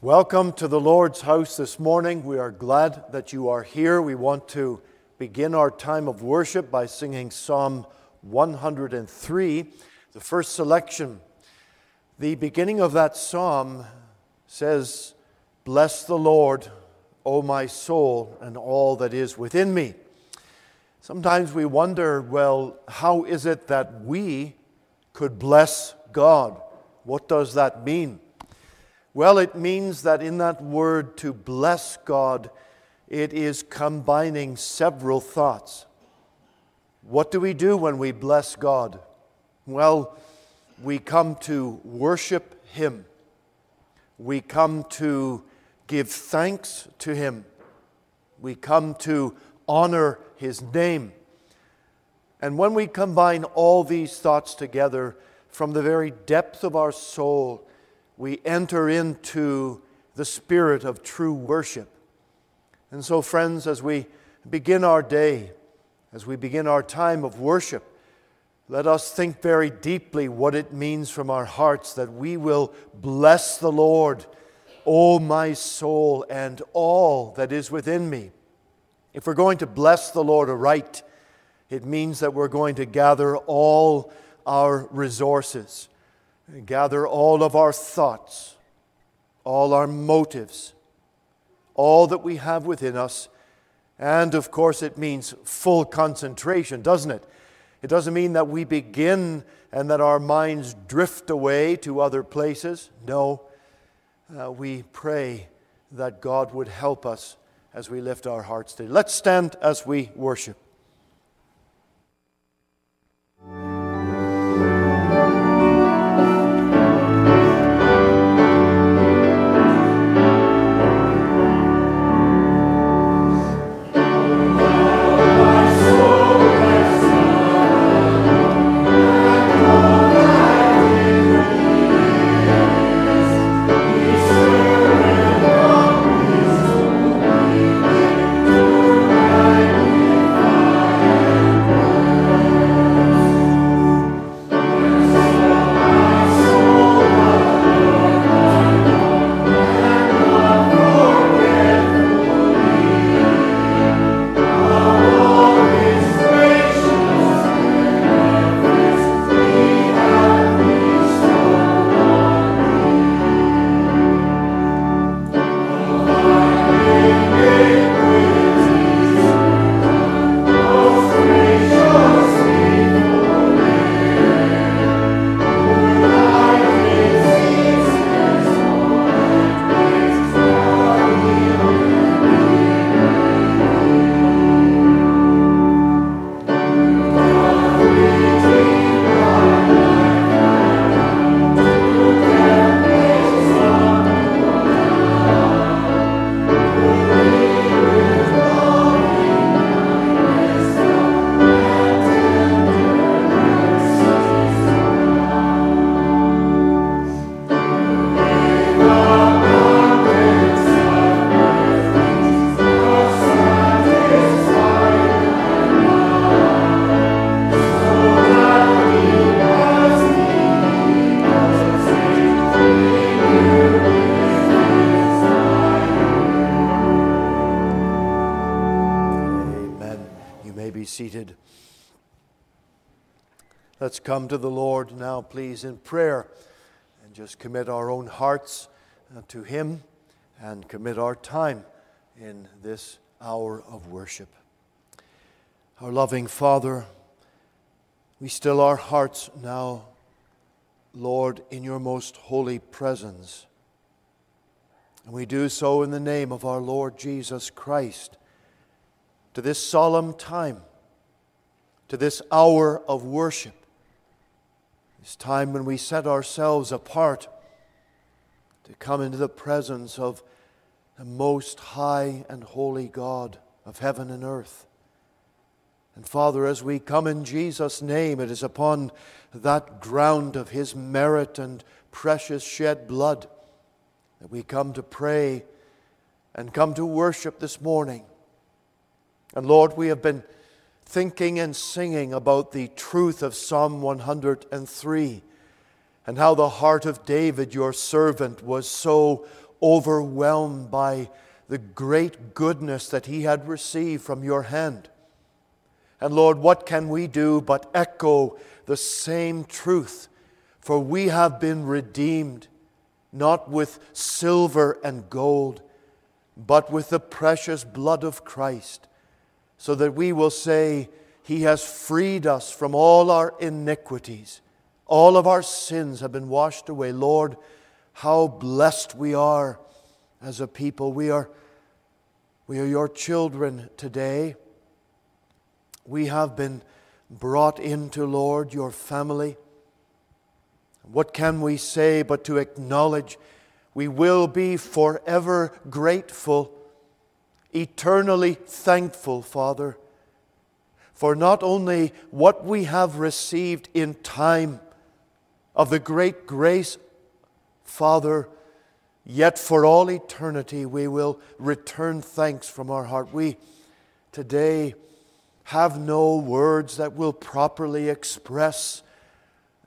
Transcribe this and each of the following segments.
Welcome to the Lord's house this morning. We are glad that you are here. We want to begin our time of worship by singing Psalm 103, the first selection. The beginning of that psalm says, Bless the Lord, O my soul, and all that is within me. Sometimes we wonder, well, how is it that we could bless God? What does that mean? Well, it means that in that word to bless God, it is combining several thoughts. What do we do when we bless God? Well, we come to worship Him. We come to give thanks to Him. We come to honor His name. And when we combine all these thoughts together from the very depth of our soul, we enter into the spirit of true worship. And so, friends, as we begin our day, as we begin our time of worship, let us think very deeply what it means from our hearts that we will bless the Lord, O my soul, and all that is within me. If we're going to bless the Lord aright, it means that we're going to gather all our resources gather all of our thoughts, all our motives, all that we have within us. And of course, it means full concentration, doesn't it? It doesn't mean that we begin and that our minds drift away to other places. No, uh, we pray that God would help us as we lift our hearts today. Let's stand as we worship. Come to the Lord now, please, in prayer and just commit our own hearts uh, to Him and commit our time in this hour of worship. Our loving Father, we still our hearts now, Lord, in your most holy presence. And we do so in the name of our Lord Jesus Christ. To this solemn time, to this hour of worship, it's time when we set ourselves apart to come into the presence of the most high and holy God of heaven and earth. And Father, as we come in Jesus' name, it is upon that ground of His merit and precious shed blood that we come to pray and come to worship this morning. And Lord, we have been thinking and singing about the truth of Psalm 103 and how the heart of David, your servant, was so overwhelmed by the great goodness that he had received from your hand. And Lord, what can we do but echo the same truth? For we have been redeemed, not with silver and gold, but with the precious blood of Christ, so that we will say, He has freed us from all our iniquities. All of our sins have been washed away. Lord, how blessed we are as a people. We are, we are your children today. We have been brought into, Lord, your family. What can we say but to acknowledge we will be forever grateful, eternally thankful, Father, for not only what we have received in time of the great grace Father, yet for all eternity we will return thanks from our heart. We today have no words that will properly express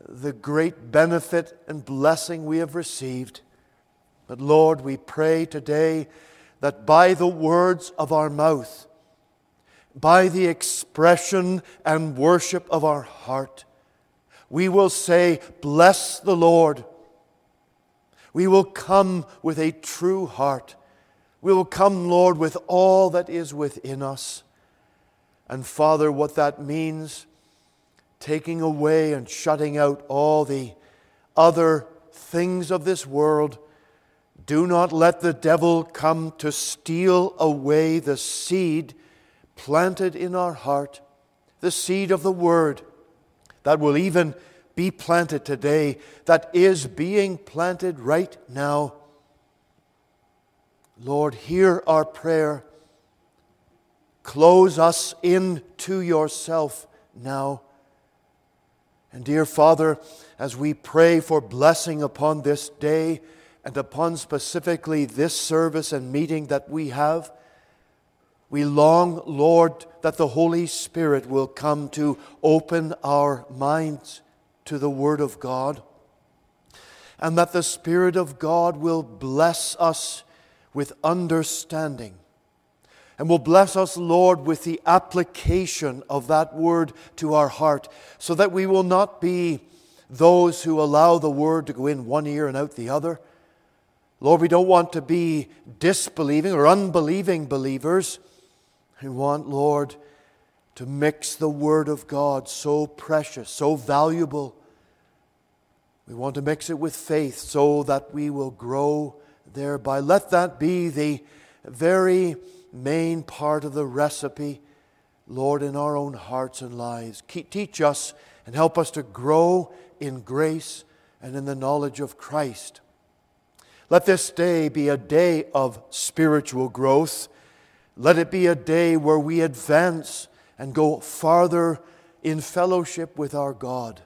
the great benefit and blessing we have received. But Lord, we pray today that by the words of our mouth, by the expression and worship of our heart, we will say, Bless the Lord. We will come with a true heart. We will come, Lord, with all that is within us. And Father, what that means, taking away and shutting out all the other things of this world. Do not let the devil come to steal away the seed planted in our heart, the seed of the Word that will even be planted today, that is being planted right now. Lord, hear our prayer. Close us in to yourself now. And dear Father, as we pray for blessing upon this day and upon specifically this service and meeting that we have, we long, Lord, that the Holy Spirit will come to open our minds to the Word of God, and that the Spirit of God will bless us with understanding, and will bless us, Lord, with the application of that Word to our heart, so that we will not be those who allow the Word to go in one ear and out the other. Lord, we don't want to be disbelieving or unbelieving believers. We want, Lord, to mix the Word of God, so precious, so valuable. We want to mix it with faith so that we will grow thereby. Let that be the very main part of the recipe, Lord, in our own hearts and lives. Teach us and help us to grow in grace and in the knowledge of Christ. Let this day be a day of spiritual growth. Let it be a day where we advance and go farther in fellowship with our God.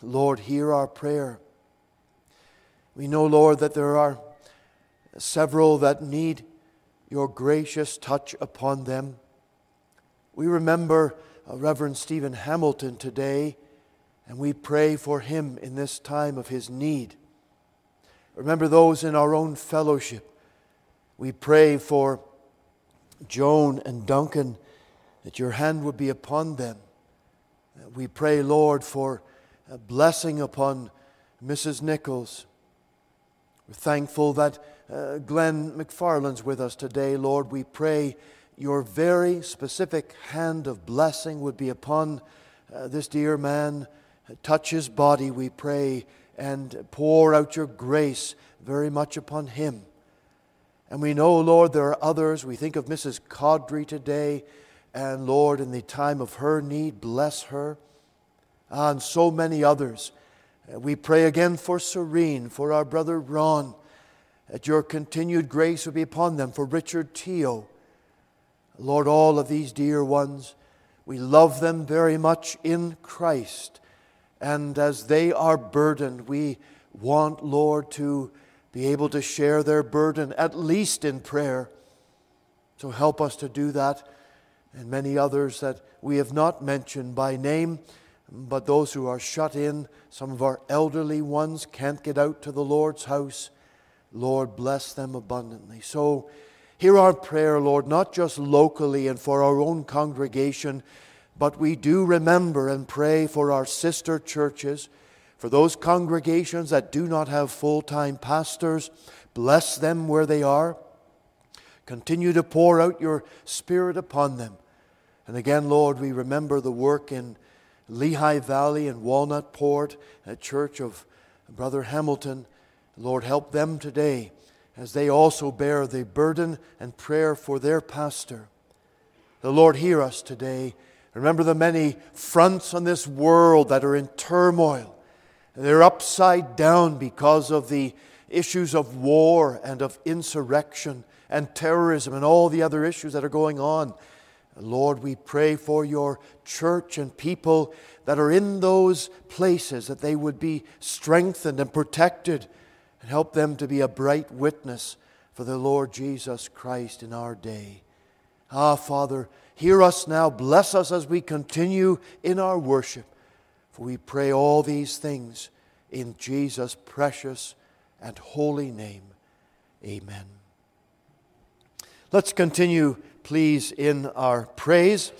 Lord, hear our prayer. We know, Lord, that there are several that need your gracious touch upon them. We remember uh, Reverend Stephen Hamilton today, and we pray for him in this time of his need. Remember those in our own fellowship. We pray for Joan and Duncan that your hand would be upon them. We pray, Lord, for a blessing upon Mrs. Nichols. We're thankful that uh, Glenn McFarland's with us today, Lord. We pray your very specific hand of blessing would be upon uh, this dear man. Touch his body, we pray, and pour out your grace very much upon him. And we know, Lord, there are others. We think of Mrs. Caudry today. And Lord, in the time of her need, bless her. And so many others. Uh, we pray again for Serene, for our brother Ron, that your continued grace would be upon them, for Richard Teo. Lord, all of these dear ones, we love them very much in Christ. And as they are burdened, we want, Lord, to be able to share their burden, at least in prayer. So help us to do that and many others that we have not mentioned by name, but those who are shut in, some of our elderly ones can't get out to the Lord's house. Lord, bless them abundantly. So, hear our prayer, Lord, not just locally and for our own congregation, but we do remember and pray for our sister churches, for those congregations that do not have full time pastors. Bless them where they are. Continue to pour out your Spirit upon them. And again, Lord, we remember the work in Lehigh Valley and Walnutport, a church of Brother Hamilton. Lord, help them today as they also bear the burden and prayer for their pastor. The Lord hear us today. Remember the many fronts on this world that are in turmoil. They're upside down because of the issues of war and of insurrection and terrorism and all the other issues that are going on. Lord, we pray for your church and people that are in those places that they would be strengthened and protected and help them to be a bright witness for the Lord Jesus Christ in our day. Ah, Father, hear us now. Bless us as we continue in our worship. For we pray all these things in Jesus' precious and holy name. Amen. Let's continue, please, in our praise.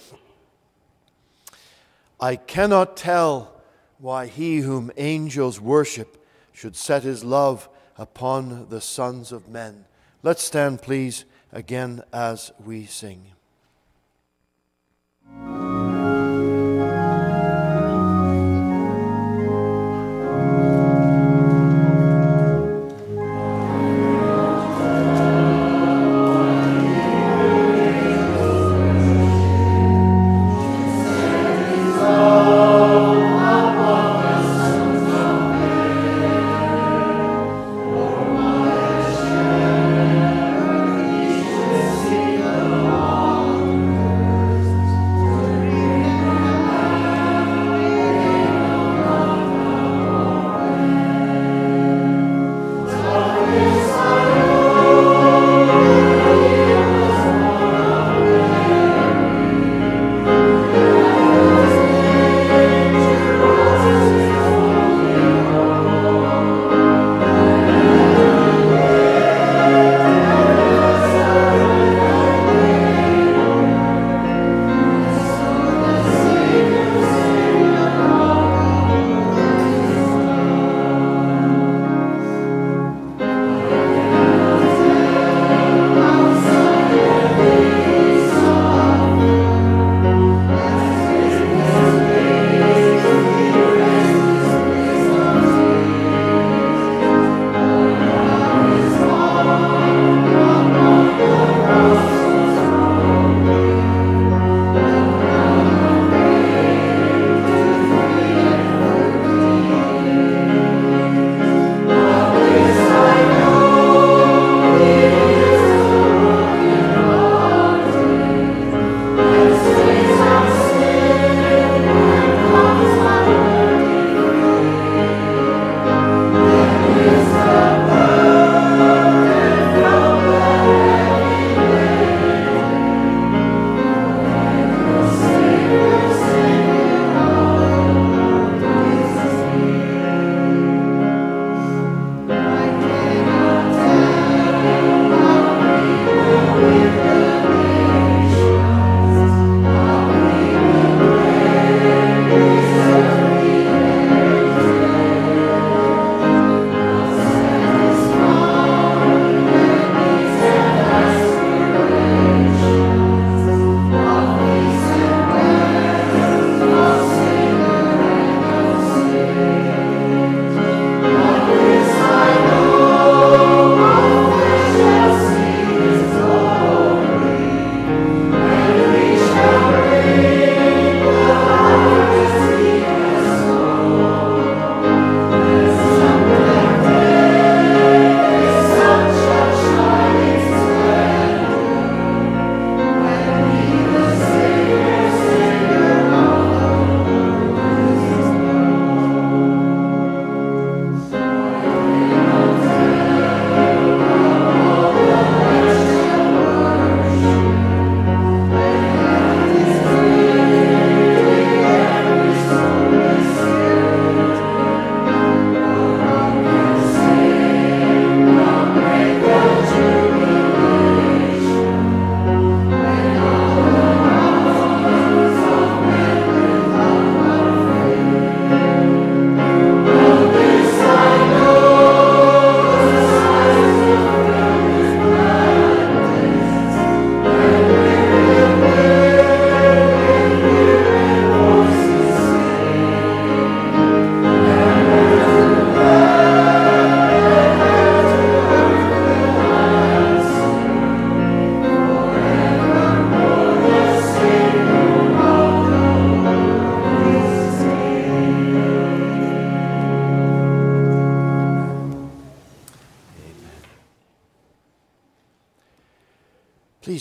I cannot tell why he whom angels worship should set his love upon the sons of men. Let's stand, please, again as we sing. Please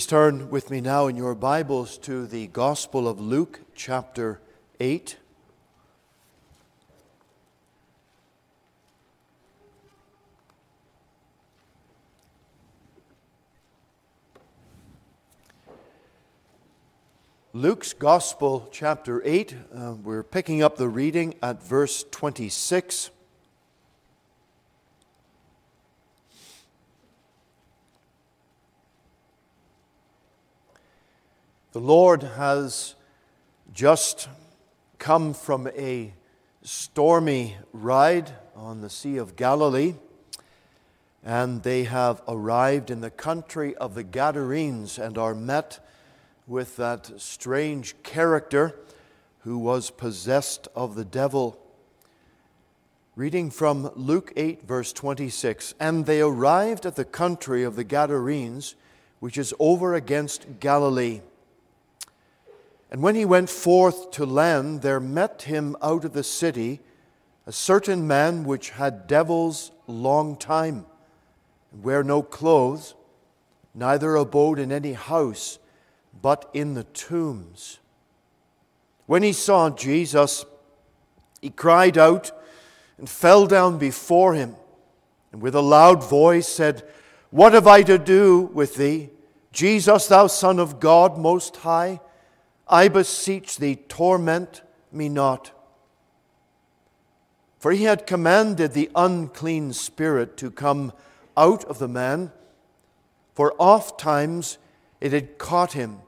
turn with me now in your Bibles to the Gospel of Luke, chapter 8. Luke's Gospel, chapter 8, uh, we're picking up the reading at verse 26. The Lord has just come from a stormy ride on the Sea of Galilee, and they have arrived in the country of the Gadarenes and are met with that strange character who was possessed of the devil. Reading from Luke 8, verse 26 And they arrived at the country of the Gadarenes, which is over against Galilee. And when he went forth to land, there met him out of the city a certain man which had devils long time, and wear no clothes, neither abode in any house, but in the tombs. When he saw Jesus, he cried out and fell down before him, and with a loud voice said, What have I to do with thee, Jesus, thou Son of God Most High? I beseech thee, torment me not. For he had commanded the unclean spirit to come out of the man, for oft times it had caught him,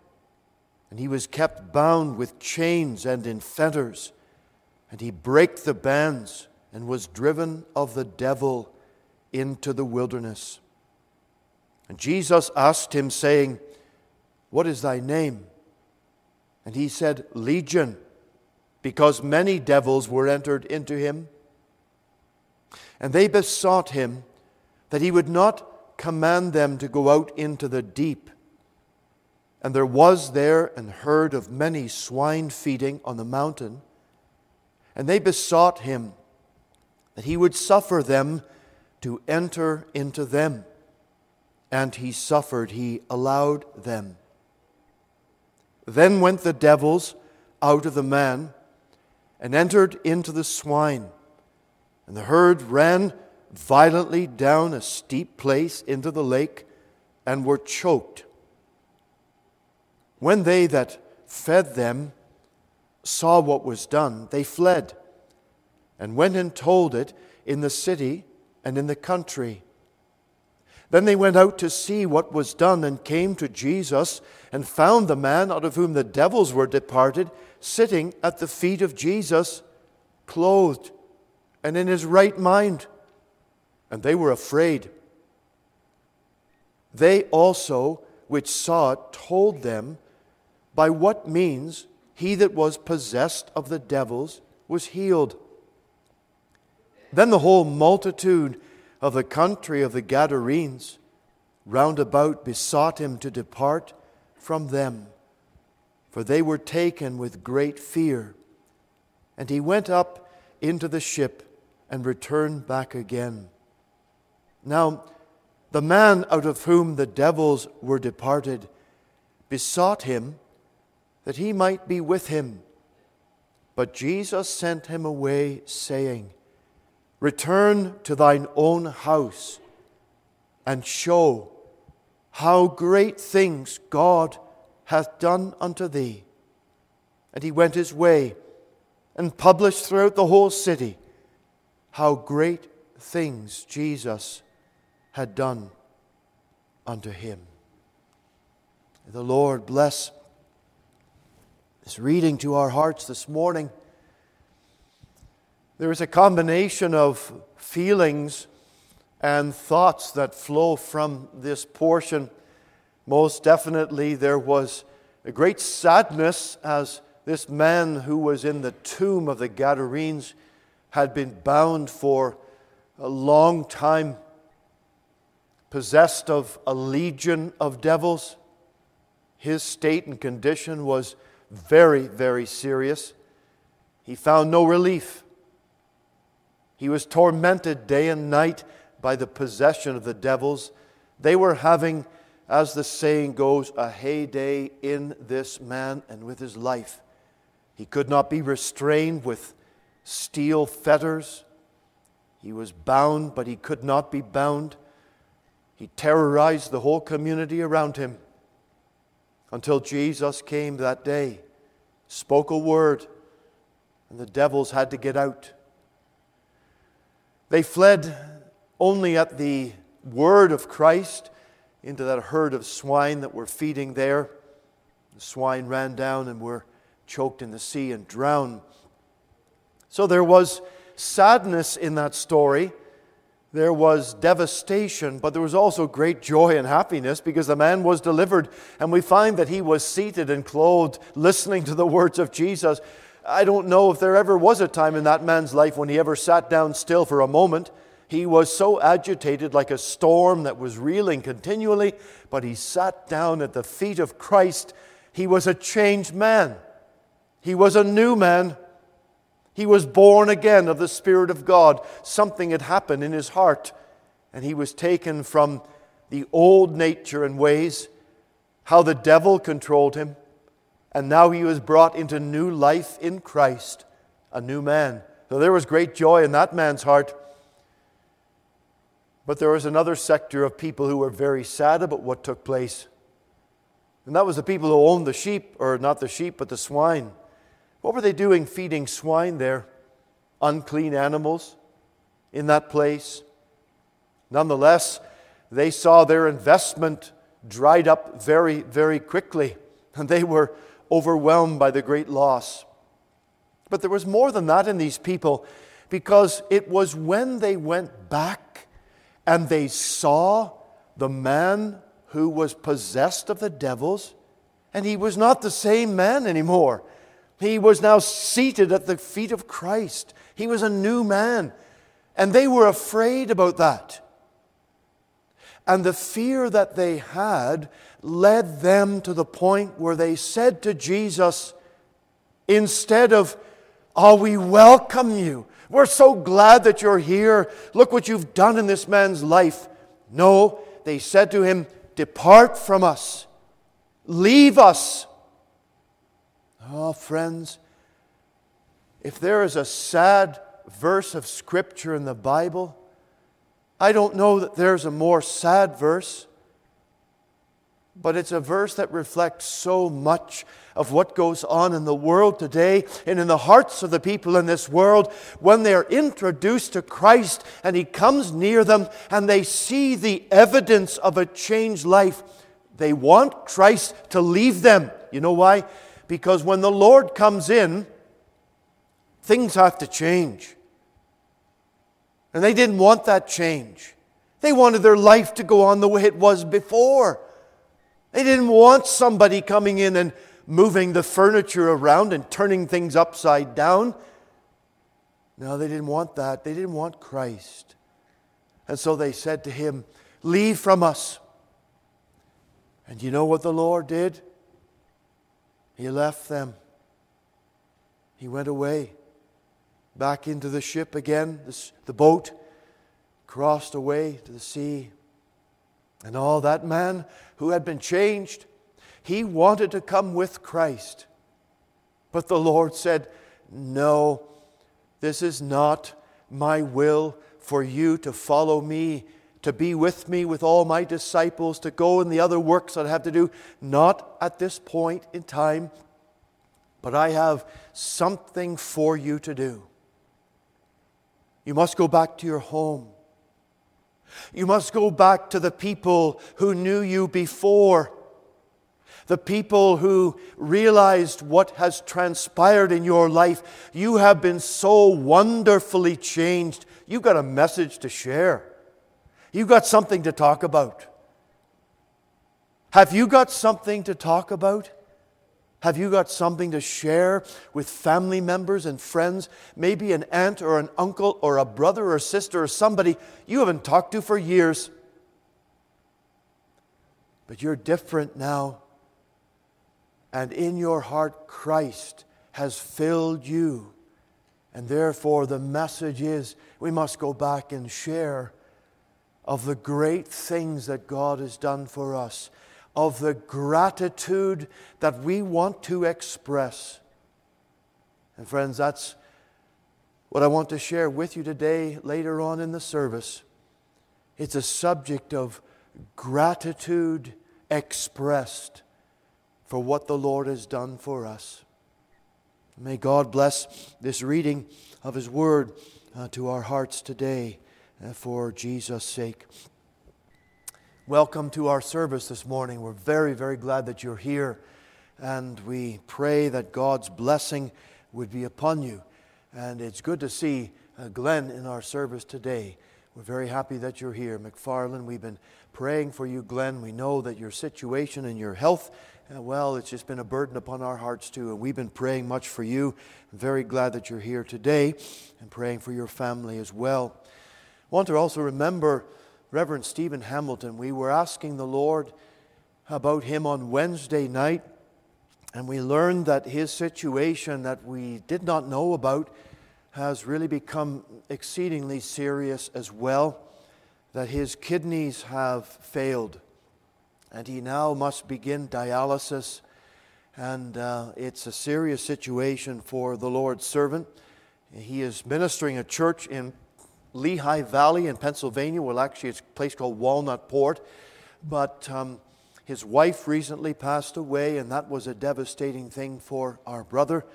and he was kept bound with chains and in fetters, and he brake the bands and was driven of the devil into the wilderness. And Jesus asked him, saying, What is thy name? And he said, Legion, because many devils were entered into him. And they besought him that he would not command them to go out into the deep. And there was there an herd of many swine feeding on the mountain. And they besought him that he would suffer them to enter into them. And he suffered, he allowed them. Then went the devils out of the man and entered into the swine. And the herd ran violently down a steep place into the lake and were choked. When they that fed them saw what was done, they fled and went and told it in the city and in the country. Then they went out to see what was done and came to Jesus and found the man out of whom the devils were departed sitting at the feet of Jesus, clothed and in his right mind. And they were afraid. They also, which saw it, told them by what means he that was possessed of the devils was healed. Then the whole multitude of the country of the Gadarenes round about besought him to depart from them, for they were taken with great fear. And he went up into the ship and returned back again. Now, the man out of whom the devils were departed besought him that he might be with him. But Jesus sent him away, saying, Return to thine own house and show how great things God hath done unto thee. And he went his way and published throughout the whole city how great things Jesus had done unto him. The Lord bless this reading to our hearts this morning. There is a combination of feelings and thoughts that flow from this portion. Most definitely, there was a great sadness as this man who was in the tomb of the Gadarenes had been bound for a long time, possessed of a legion of devils. His state and condition was very, very serious. He found no relief. He was tormented day and night by the possession of the devils. They were having as the saying goes, a heyday in this man and with his life. He could not be restrained with steel fetters. He was bound, but he could not be bound. He terrorized the whole community around him until Jesus came that day, spoke a word, and the devils had to get out. They fled only at the word of Christ into that herd of swine that were feeding there. The swine ran down and were choked in the sea and drowned. So there was sadness in that story. There was devastation, but there was also great joy and happiness because the man was delivered. And we find that he was seated and clothed, listening to the words of Jesus. I don't know if there ever was a time in that man's life when he ever sat down still for a moment. He was so agitated like a storm that was reeling continually, but he sat down at the feet of Christ. He was a changed man. He was a new man. He was born again of the Spirit of God. Something had happened in his heart, and he was taken from the old nature and ways, how the devil controlled him, and now he was brought into new life in Christ, a new man. So there was great joy in that man's heart. But there was another sector of people who were very sad about what took place. And that was the people who owned the sheep, or not the sheep, but the swine. What were they doing feeding swine there? Unclean animals in that place. Nonetheless, they saw their investment dried up very, very quickly, and they were overwhelmed by the great loss. But there was more than that in these people, because it was when they went back and they saw the man who was possessed of the devils, and he was not the same man anymore. He was now seated at the feet of Christ. He was a new man. And they were afraid about that. And the fear that they had led them to the point where they said to Jesus, instead of, Oh, we welcome you, we're so glad that you're here. Look what you've done in this man's life. No, they said to him, Depart from us, leave us. Oh, friends, if there is a sad verse of Scripture in the Bible, I don't know that there's a more sad verse but it's a verse that reflects so much of what goes on in the world today and in the hearts of the people in this world when they're introduced to Christ and He comes near them and they see the evidence of a changed life. They want Christ to leave them. You know why? Because when the Lord comes in, things have to change. And they didn't want that change. They wanted their life to go on the way it was before. They didn't want somebody coming in and moving the furniture around and turning things upside down. No, they didn't want that. They didn't want Christ. And so they said to him, Leave from us. And you know what the Lord did? He left them. He went away back into the ship again, the boat, crossed away to the sea. And all that man who had been changed, he wanted to come with Christ. But the Lord said, No, this is not my will for you to follow me, to be with me with all my disciples, to go in the other works that I have to do. Not at this point in time, but I have something for you to do. You must go back to your home. You must go back to the people who knew you before, the people who realized what has transpired in your life. You have been so wonderfully changed. You've got a message to share, you've got something to talk about. Have you got something to talk about? Have you got something to share with family members and friends? Maybe an aunt or an uncle or a brother or sister or somebody you haven't talked to for years. But you're different now. And in your heart, Christ has filled you. And therefore, the message is we must go back and share of the great things that God has done for us, of the gratitude that we want to express. And, friends, that's what I want to share with you today, later on in the service. It's a subject of gratitude expressed for what the Lord has done for us. May God bless this reading of His Word uh, to our hearts today uh, for Jesus' sake. Welcome to our service this morning. We're very, very glad that you're here, and we pray that God's blessing would be upon you. And it's good to see uh, Glenn in our service today. We're very happy that you're here. McFarland, we've been praying for you, Glenn. We know that your situation and your health, well, it's just been a burden upon our hearts too. And we've been praying much for you. I'm very glad that you're here today and praying for your family as well. I want to also remember Reverend Stephen Hamilton. We were asking the Lord about him on Wednesday night, and we learned that his situation that we did not know about has really become exceedingly serious as well, that his kidneys have failed, and he now must begin dialysis. And uh, it's a serious situation for the Lord's servant. He is ministering a church in Lehigh Valley in Pennsylvania. Well, actually, it's a place called Walnutport. But um, his wife recently passed away, and that was a devastating thing for our brother.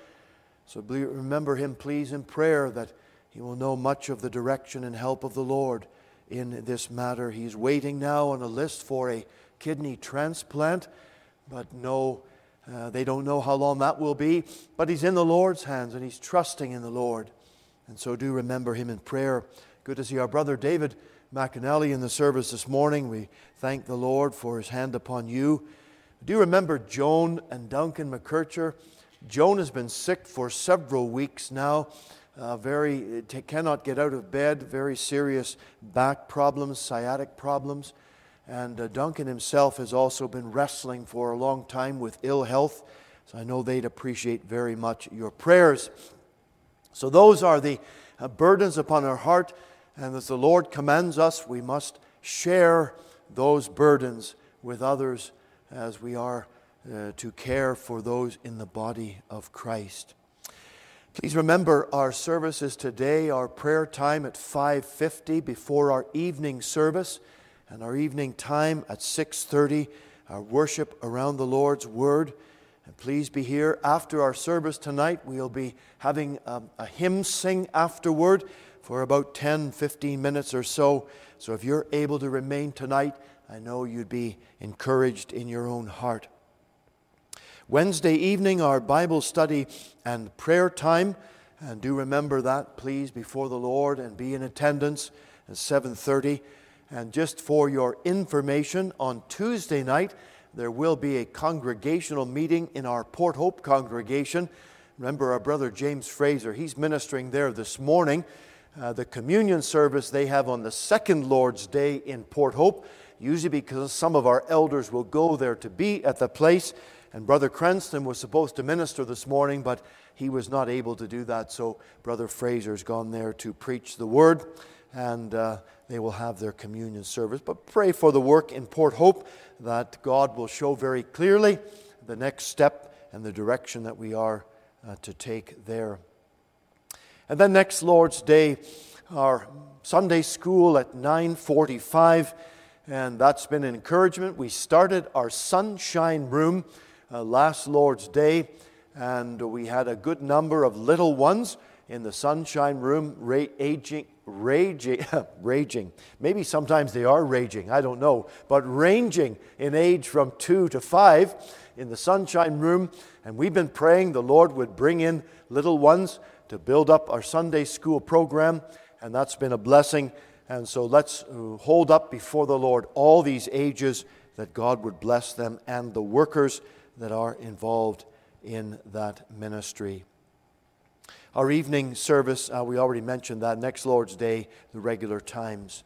So remember him, please, in prayer that he will know much of the direction and help of the Lord in this matter. He's waiting now on a list for a kidney transplant, but no, uh, they don't know how long that will be. But he's in the Lord's hands and he's trusting in the Lord. And so do remember him in prayer. Good to see our brother David McAnally in the service this morning. We thank the Lord for his hand upon you. Do you remember Joan and Duncan McKercher? Joan has been sick for several weeks now. Uh, very t- cannot get out of bed. Very serious back problems, sciatic problems, and uh, Duncan himself has also been wrestling for a long time with ill health. So I know they'd appreciate very much your prayers. So, those are the uh, burdens upon our heart. And as the Lord commands us, we must share those burdens with others as we are uh, to care for those in the body of Christ. Please remember our services today, our prayer time at 5:50 before our evening service and our evening time at 6:30, our worship around the Lord's word. And please be here after our service tonight. We'll be having um, a hymn sing afterward for about 10, 15 minutes or so. So if you're able to remain tonight, I know you'd be encouraged in your own heart. Wednesday evening, our Bible study and prayer time. And do remember that, please, before the Lord and be in attendance at 7:30. And just for your information, on Tuesday night, there will be a congregational meeting in our Port Hope congregation. Remember our brother James Fraser, he's ministering there this morning. Uh, the communion service they have on the second Lord's Day in Port Hope, usually because some of our elders will go there to be at the place. And Brother Cranston was supposed to minister this morning, but he was not able to do that. So Brother Fraser's gone there to preach the word, and uh, they will have their communion service. But pray for the work in Port Hope that God will show very clearly the next step and the direction that we are uh, to take there. And then next Lord's Day, our Sunday school at 9:45, and that's been an encouragement. We started our sunshine room uh, last Lord's Day, and we had a good number of little ones in the sunshine room, ra- aging, raging, raging. Maybe sometimes they are raging, I don't know, but ranging in age from two to five in the sunshine room. And we've been praying the Lord would bring in little ones to build up our Sunday school program, and that's been a blessing. And so let's uh, hold up before the Lord all these ages that God would bless them and the workers that are involved in that ministry. Our evening service, uh, we already mentioned that, next Lord's Day, the regular times.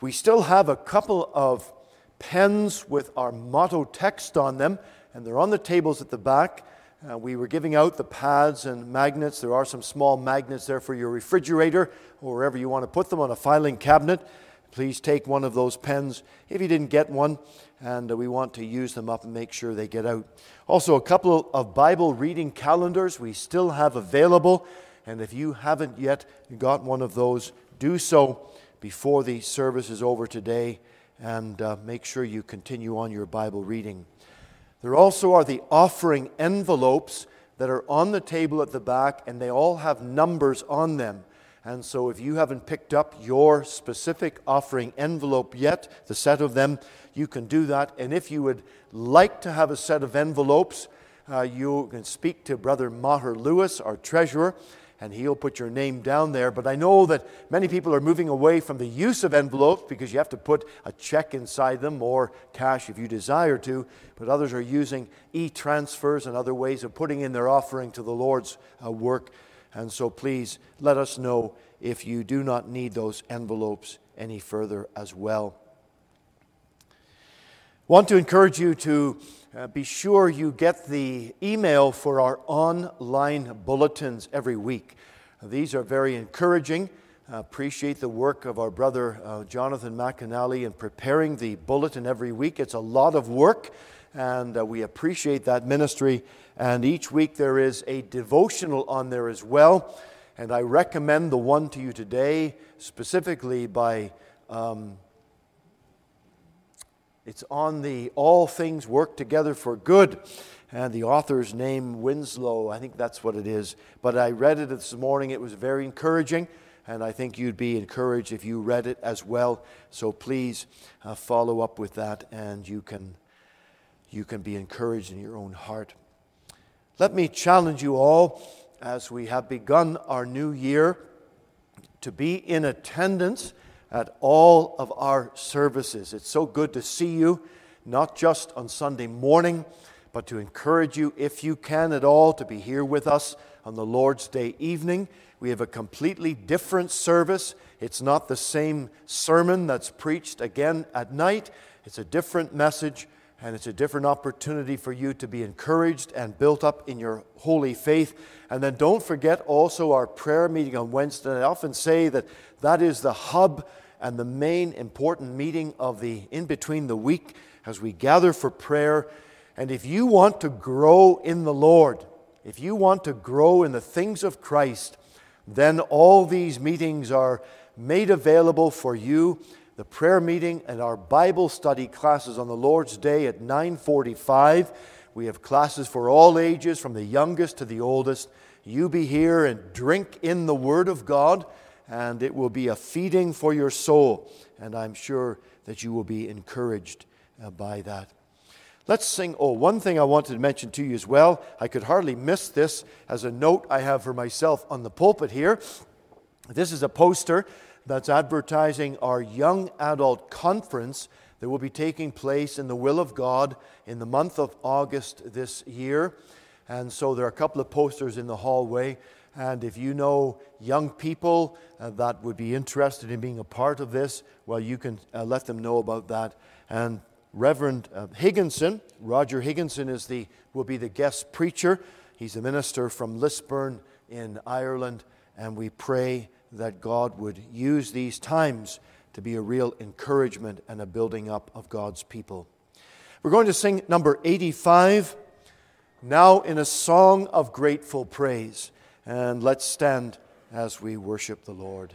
We still have a couple of pens with our motto text on them, and they're on the tables at the back. Uh, we were giving out the pads and magnets. There are some small magnets there for your refrigerator or wherever you want to put them on a filing cabinet. Please take one of those pens if you didn't get one, and uh, we want to use them up and make sure they get out. Also, a couple of Bible reading calendars we still have available, and if you haven't yet got one of those, do so before the service is over today, and uh, make sure you continue on your Bible reading. There also are the offering envelopes that are on the table at the back, and they all have numbers on them. And so, if you haven't picked up your specific offering envelope yet, the set of them, you can do that. And if you would like to have a set of envelopes, uh, you can speak to Brother Maher Lewis, our treasurer, and he'll put your name down there. But I know that many people are moving away from the use of envelopes because you have to put a check inside them or cash if you desire to. But others are using e transfers and other ways of putting in their offering to the Lord's uh, work. And so please let us know if you do not need those envelopes any further as well. Want to encourage you to uh, be sure you get the email for our online bulletins every week. These are very encouraging. Appreciate the work of our brother uh, Jonathan McAnally in preparing the bulletin every week. It's a lot of work, and uh, we appreciate that ministry. And each week there is a devotional on there as well. And I recommend the one to you today, specifically by, um, it's on the All Things Work Together for Good. And the author's name, Winslow, I think that's what it is. But I read it this morning. It was very encouraging. And I think you'd be encouraged if you read it as well. So please uh, follow up with that, and you can, you can be encouraged in your own heart. Let me challenge you all as we have begun our new year to be in attendance at all of our services. It's so good to see you, not just on Sunday morning, but to encourage you, if you can at all, to be here with us on the Lord's Day evening. We have a completely different service. It's not the same sermon that's preached again at night, it's a different message and it's a different opportunity for you to be encouraged and built up in your holy faith. And then don't forget also our prayer meeting on Wednesday. I often say that that is the hub and the main important meeting of the in between the week as we gather for prayer. And if you want to grow in the Lord, if you want to grow in the things of Christ, then all these meetings are made available for you the prayer meeting and our Bible study classes on the Lord's Day at 9:45. We have classes for all ages from the youngest to the oldest. You be here and drink in the word of God and it will be a feeding for your soul and I'm sure that you will be encouraged uh, by that. Let's sing. Oh, one thing I wanted to mention to you as well. I could hardly miss this as a note I have for myself on the pulpit here. This is a poster that's advertising our young adult conference that will be taking place in the will of God in the month of August this year. And so there are a couple of posters in the hallway. And if you know young people uh, that would be interested in being a part of this, well, you can uh, let them know about that. And Reverend uh, Higginson, Roger Higginson, is the, will be the guest preacher. He's a minister from Lisburn in Ireland. And we pray that God would use these times to be a real encouragement and a building up of God's people. We're going to sing number 85, now in a song of grateful praise. And let's stand as we worship the Lord.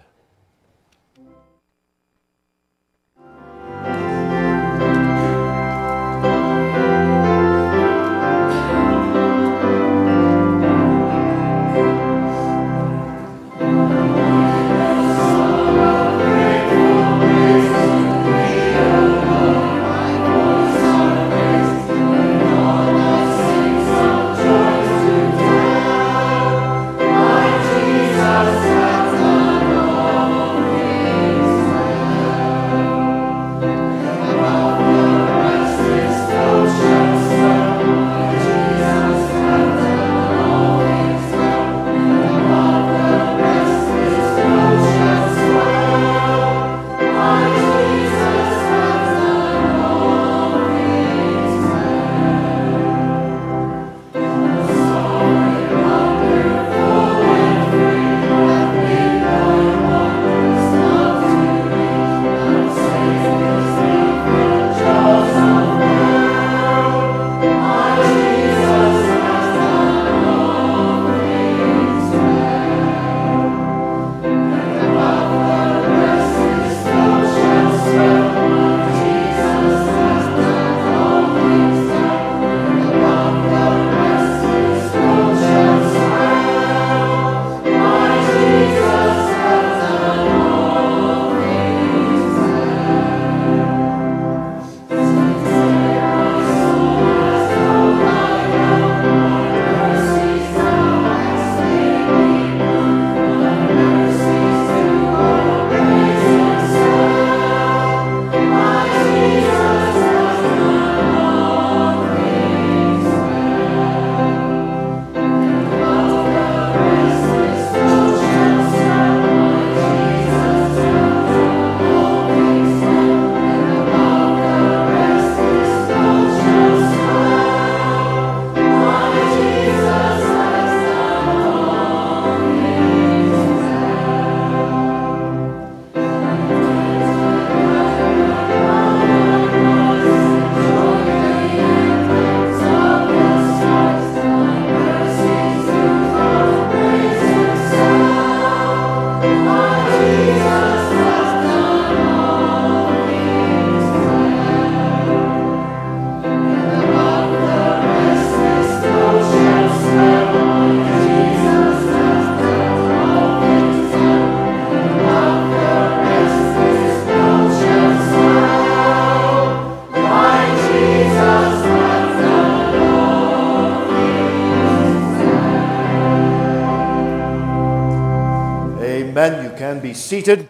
Seated.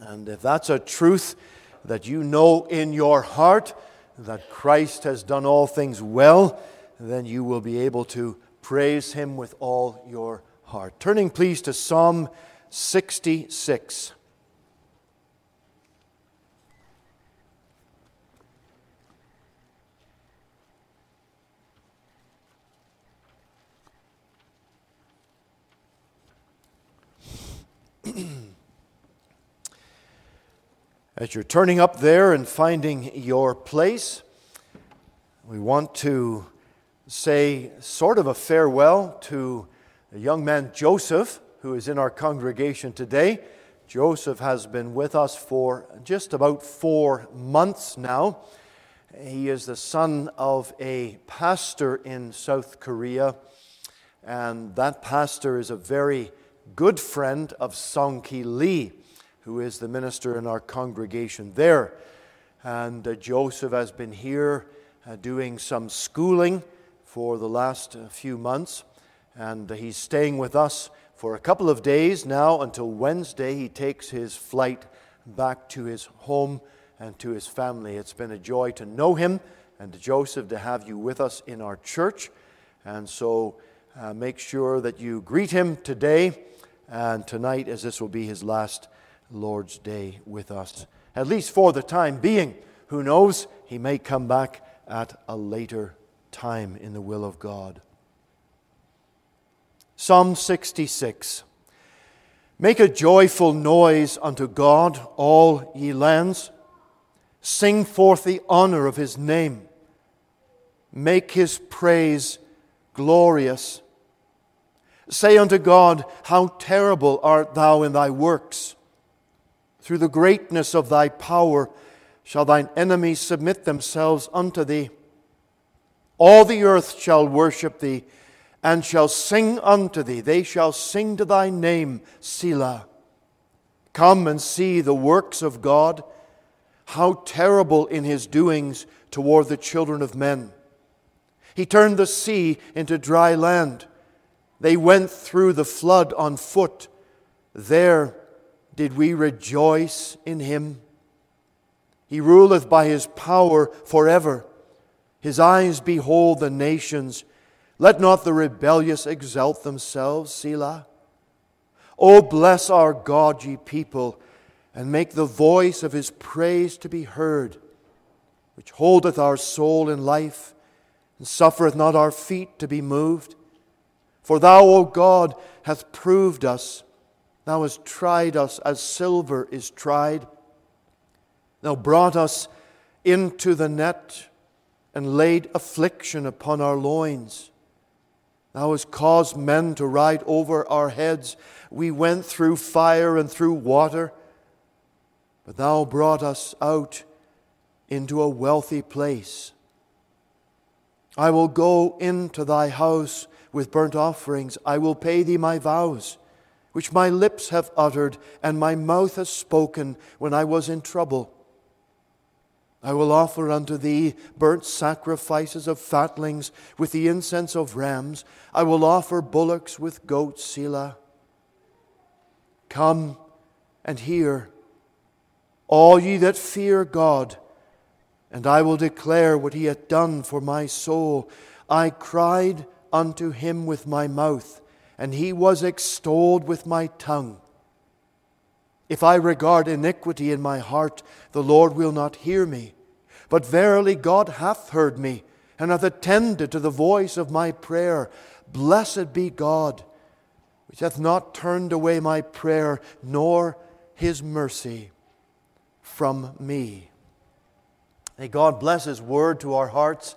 And if that's a truth that you know in your heart, that Christ has done all things well, then you will be able to praise him with all your heart. Turning, please, to Psalm 66. As you're turning up there and finding your place, we want to say sort of a farewell to the young man Joseph, who is in our congregation today. Joseph has been with us for just about four months now. He is the son of a pastor in South Korea, and that pastor is a very good friend of Song Ki Lee who is the minister in our congregation there. And uh, Joseph has been here uh, doing some schooling for the last uh, few months. And uh, he's staying with us for a couple of days now until Wednesday. He takes his flight back to his home and to his family. It's been a joy to know him and to Joseph to have you with us in our church. And so uh, make sure that you greet him today and tonight, as this will be his last Lord's Day with us, at least for the time being. Who knows? He may come back at a later time in the will of God. Psalm 66 Make a joyful noise unto God, all ye lands. Sing forth the honor of his name. Make his praise glorious. Say unto God, How terrible art thou in thy works! Through the greatness of thy power shall thine enemies submit themselves unto thee. All the earth shall worship thee and shall sing unto thee. They shall sing to thy name, Selah. Come and see the works of God, how terrible in his doings toward the children of men. He turned the sea into dry land. They went through the flood on foot. There did we rejoice in him. He ruleth by his power forever. His eyes behold the nations. Let not the rebellious exalt themselves, Selah. O bless our God, ye people, and make the voice of his praise to be heard, which holdeth our soul in life, and suffereth not our feet to be moved. For thou, O God, hast proved us Thou hast tried us as silver is tried. Thou brought us into the net and laid affliction upon our loins. Thou hast caused men to ride over our heads. We went through fire and through water, but thou brought us out into a wealthy place. I will go into thy house with burnt offerings. I will pay thee my vows which my lips have uttered and my mouth has spoken when I was in trouble. I will offer unto thee burnt sacrifices of fatlings with the incense of rams. I will offer bullocks with goats, Selah. Come and hear, all ye that fear God, and I will declare what he hath done for my soul. I cried unto him with my mouth and he was extolled with my tongue. If I regard iniquity in my heart, the Lord will not hear me. But verily God hath heard me, and hath attended to the voice of my prayer. Blessed be God, which hath not turned away my prayer, nor his mercy from me. May God bless his word to our hearts.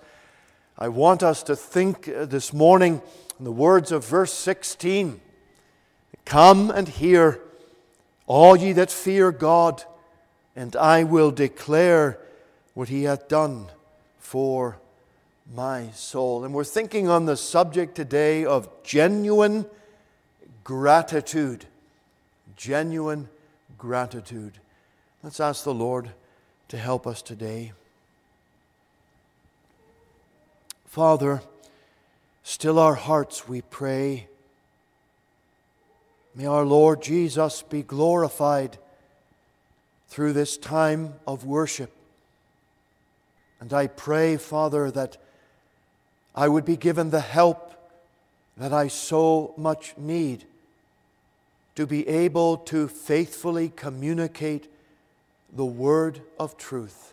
I want us to think uh, this morning in the words of verse 16 Come and hear, all ye that fear God, and I will declare what he hath done for my soul. And we're thinking on the subject today of genuine gratitude. Genuine gratitude. Let's ask the Lord to help us today. Father, Still our hearts, we pray. May our Lord Jesus be glorified through this time of worship. And I pray, Father, that I would be given the help that I so much need to be able to faithfully communicate the word of truth.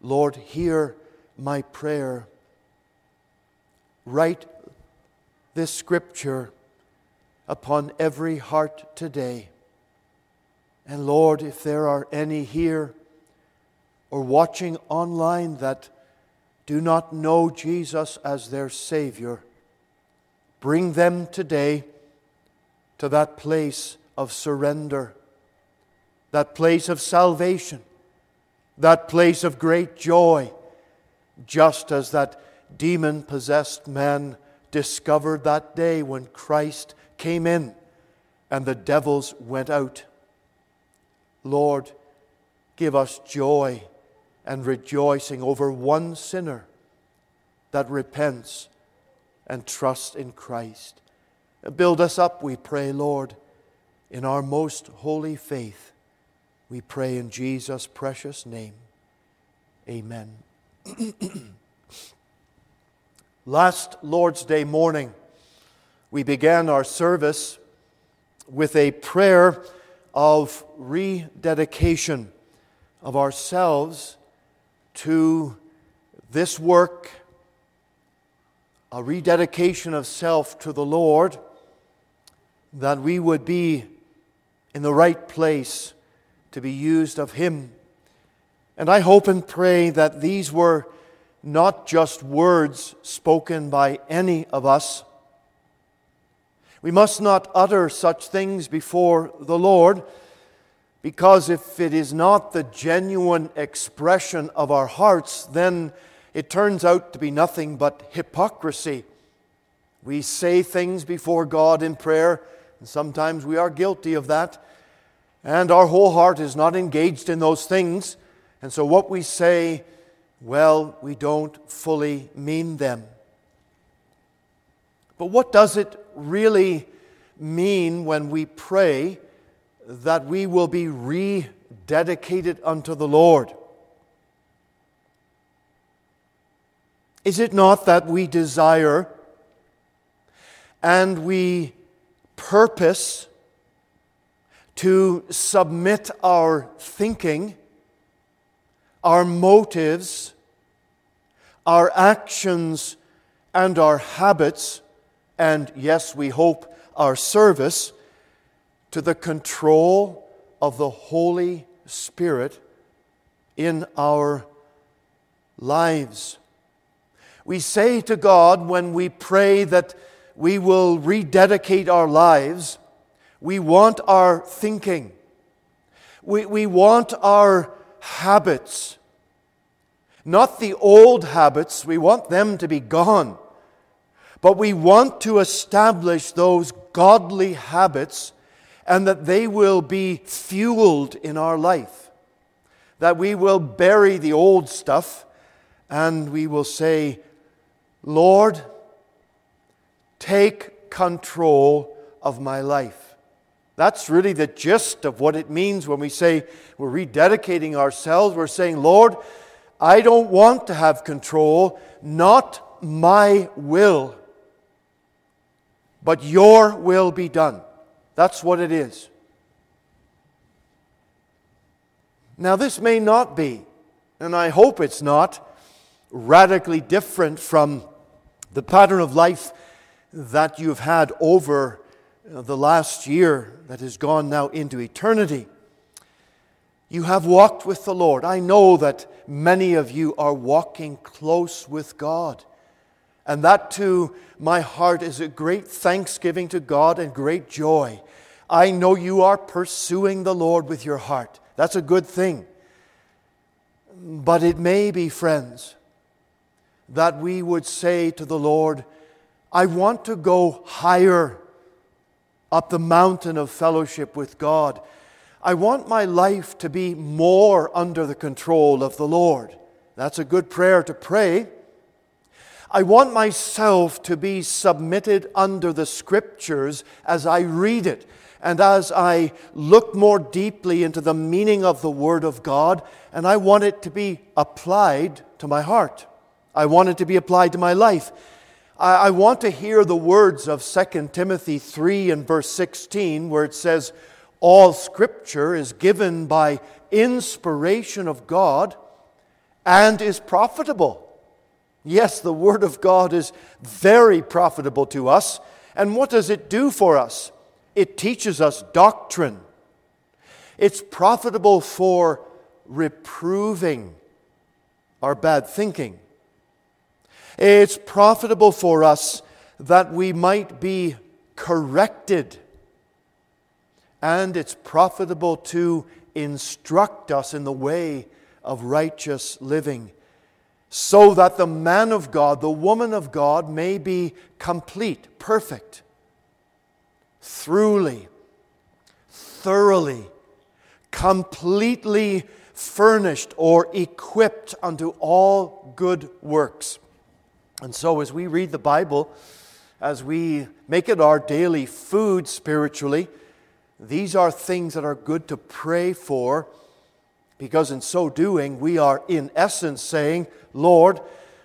Lord, hear my prayer. Write this scripture upon every heart today. And Lord, if there are any here or watching online that do not know Jesus as their Savior, bring them today to that place of surrender, that place of salvation, that place of great joy, just as that demon possessed man discovered that day when Christ came in and the devils went out. Lord, give us joy and rejoicing over one sinner that repents and trusts in Christ. Build us up, we pray, Lord, in our most holy faith. We pray in Jesus' precious name. Amen. Last Lord's Day morning, we began our service with a prayer of rededication of ourselves to this work, a rededication of self to the Lord, that we would be in the right place to be used of Him. And I hope and pray that these were not just words spoken by any of us we must not utter such things before the Lord, because if it is not the genuine expression of our hearts, then it turns out to be nothing but hypocrisy. We say things before God in prayer, and sometimes we are guilty of that, and our whole heart is not engaged in those things. And so what we say, well, we don't fully mean them. But what does it really mean when we pray that we will be rededicated unto the Lord? Is it not that we desire and we purpose to submit our thinking, our motives, our actions, and our habits and yes, we hope our service to the control of the Holy Spirit in our lives. We say to God when we pray that we will rededicate our lives, we want our thinking, we, we want our habits, not the old habits, we want them to be gone. But we want to establish those godly habits and that they will be fueled in our life. That we will bury the old stuff and we will say, Lord, take control of my life. That's really the gist of what it means when we say we're rededicating ourselves. We're saying, Lord, I don't want to have control, not my will but your will be done. That's what it is. Now, this may not be, and I hope it's not, radically different from the pattern of life that you've had over the last year that has gone now into eternity. You have walked with the Lord. I know that many of you are walking close with God. And that to my heart is a great thanksgiving to God and great joy. I know you are pursuing the Lord with your heart. That's a good thing. But it may be, friends, that we would say to the Lord, I want to go higher up the mountain of fellowship with God. I want my life to be more under the control of the Lord. That's a good prayer to pray. I want myself to be submitted under the scriptures as I read it and as I look more deeply into the meaning of the Word of God, and I want it to be applied to my heart. I want it to be applied to my life. I, I want to hear the words of 2 Timothy 3 and verse 16, where it says, All scripture is given by inspiration of God and is profitable. Yes, the Word of God is very profitable to us. And what does it do for us? It teaches us doctrine. It's profitable for reproving our bad thinking. It's profitable for us that we might be corrected. And it's profitable to instruct us in the way of righteous living, so that the man of God, the woman of God, may be complete, perfect throughly, thoroughly, completely furnished or equipped unto all good works. And so, as we read the Bible, as we make it our daily food spiritually, these are things that are good to pray for because in so doing, we are in essence saying, Lord,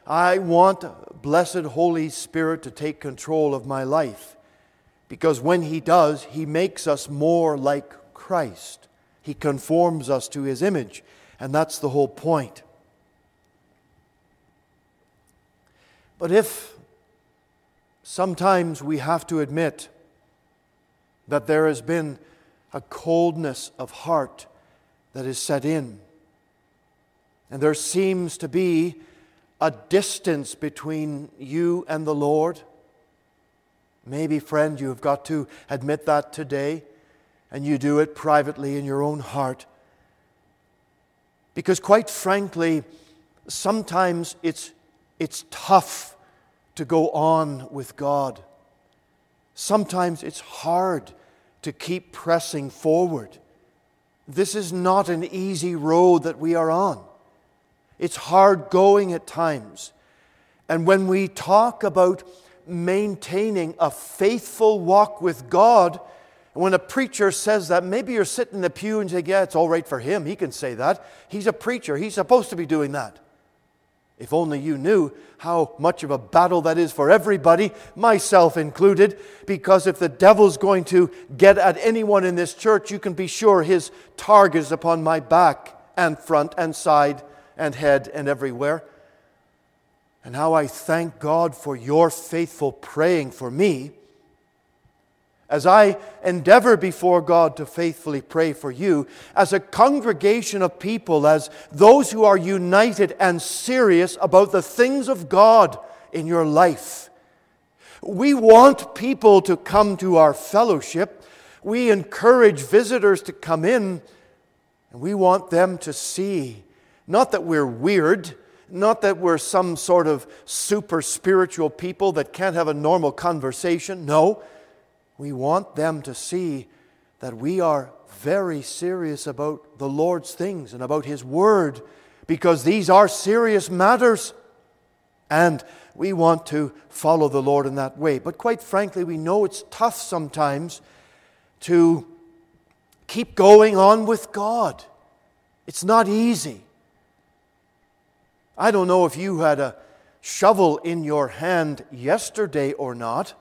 I want blessed Holy Spirit to take control of my life. Because when He does, He makes us more like Christ. He conforms us to His image. And that's the whole point. But if sometimes we have to admit that there has been a coldness of heart that is set in, and there seems to be a distance between you and the Lord, Maybe, friend, you have got to admit that today, and you do it privately in your own heart. Because, quite frankly, sometimes it's, it's tough to go on with God. Sometimes it's hard to keep pressing forward. This is not an easy road that we are on. It's hard going at times. And when we talk about maintaining a faithful walk with God. And when a preacher says that, maybe you're sitting in the pew and say, Yeah, it's all right for him. He can say that. He's a preacher, he's supposed to be doing that. If only you knew how much of a battle that is for everybody, myself included, because if the devil's going to get at anyone in this church, you can be sure his target is upon my back and front and side and head and everywhere. And how I thank God for your faithful praying for me as I endeavor before God to faithfully pray for you, as a congregation of people, as those who are united and serious about the things of God in your life. We want people to come to our fellowship. We encourage visitors to come in, and we want them to see not that we're weird not that we're some sort of super spiritual people that can't have a normal conversation. No, we want them to see that we are very serious about the Lord's things and about His Word because these are serious matters. And we want to follow the Lord in that way. But quite frankly, we know it's tough sometimes to keep going on with God. It's not easy. I don't know if you had a shovel in your hand yesterday or not,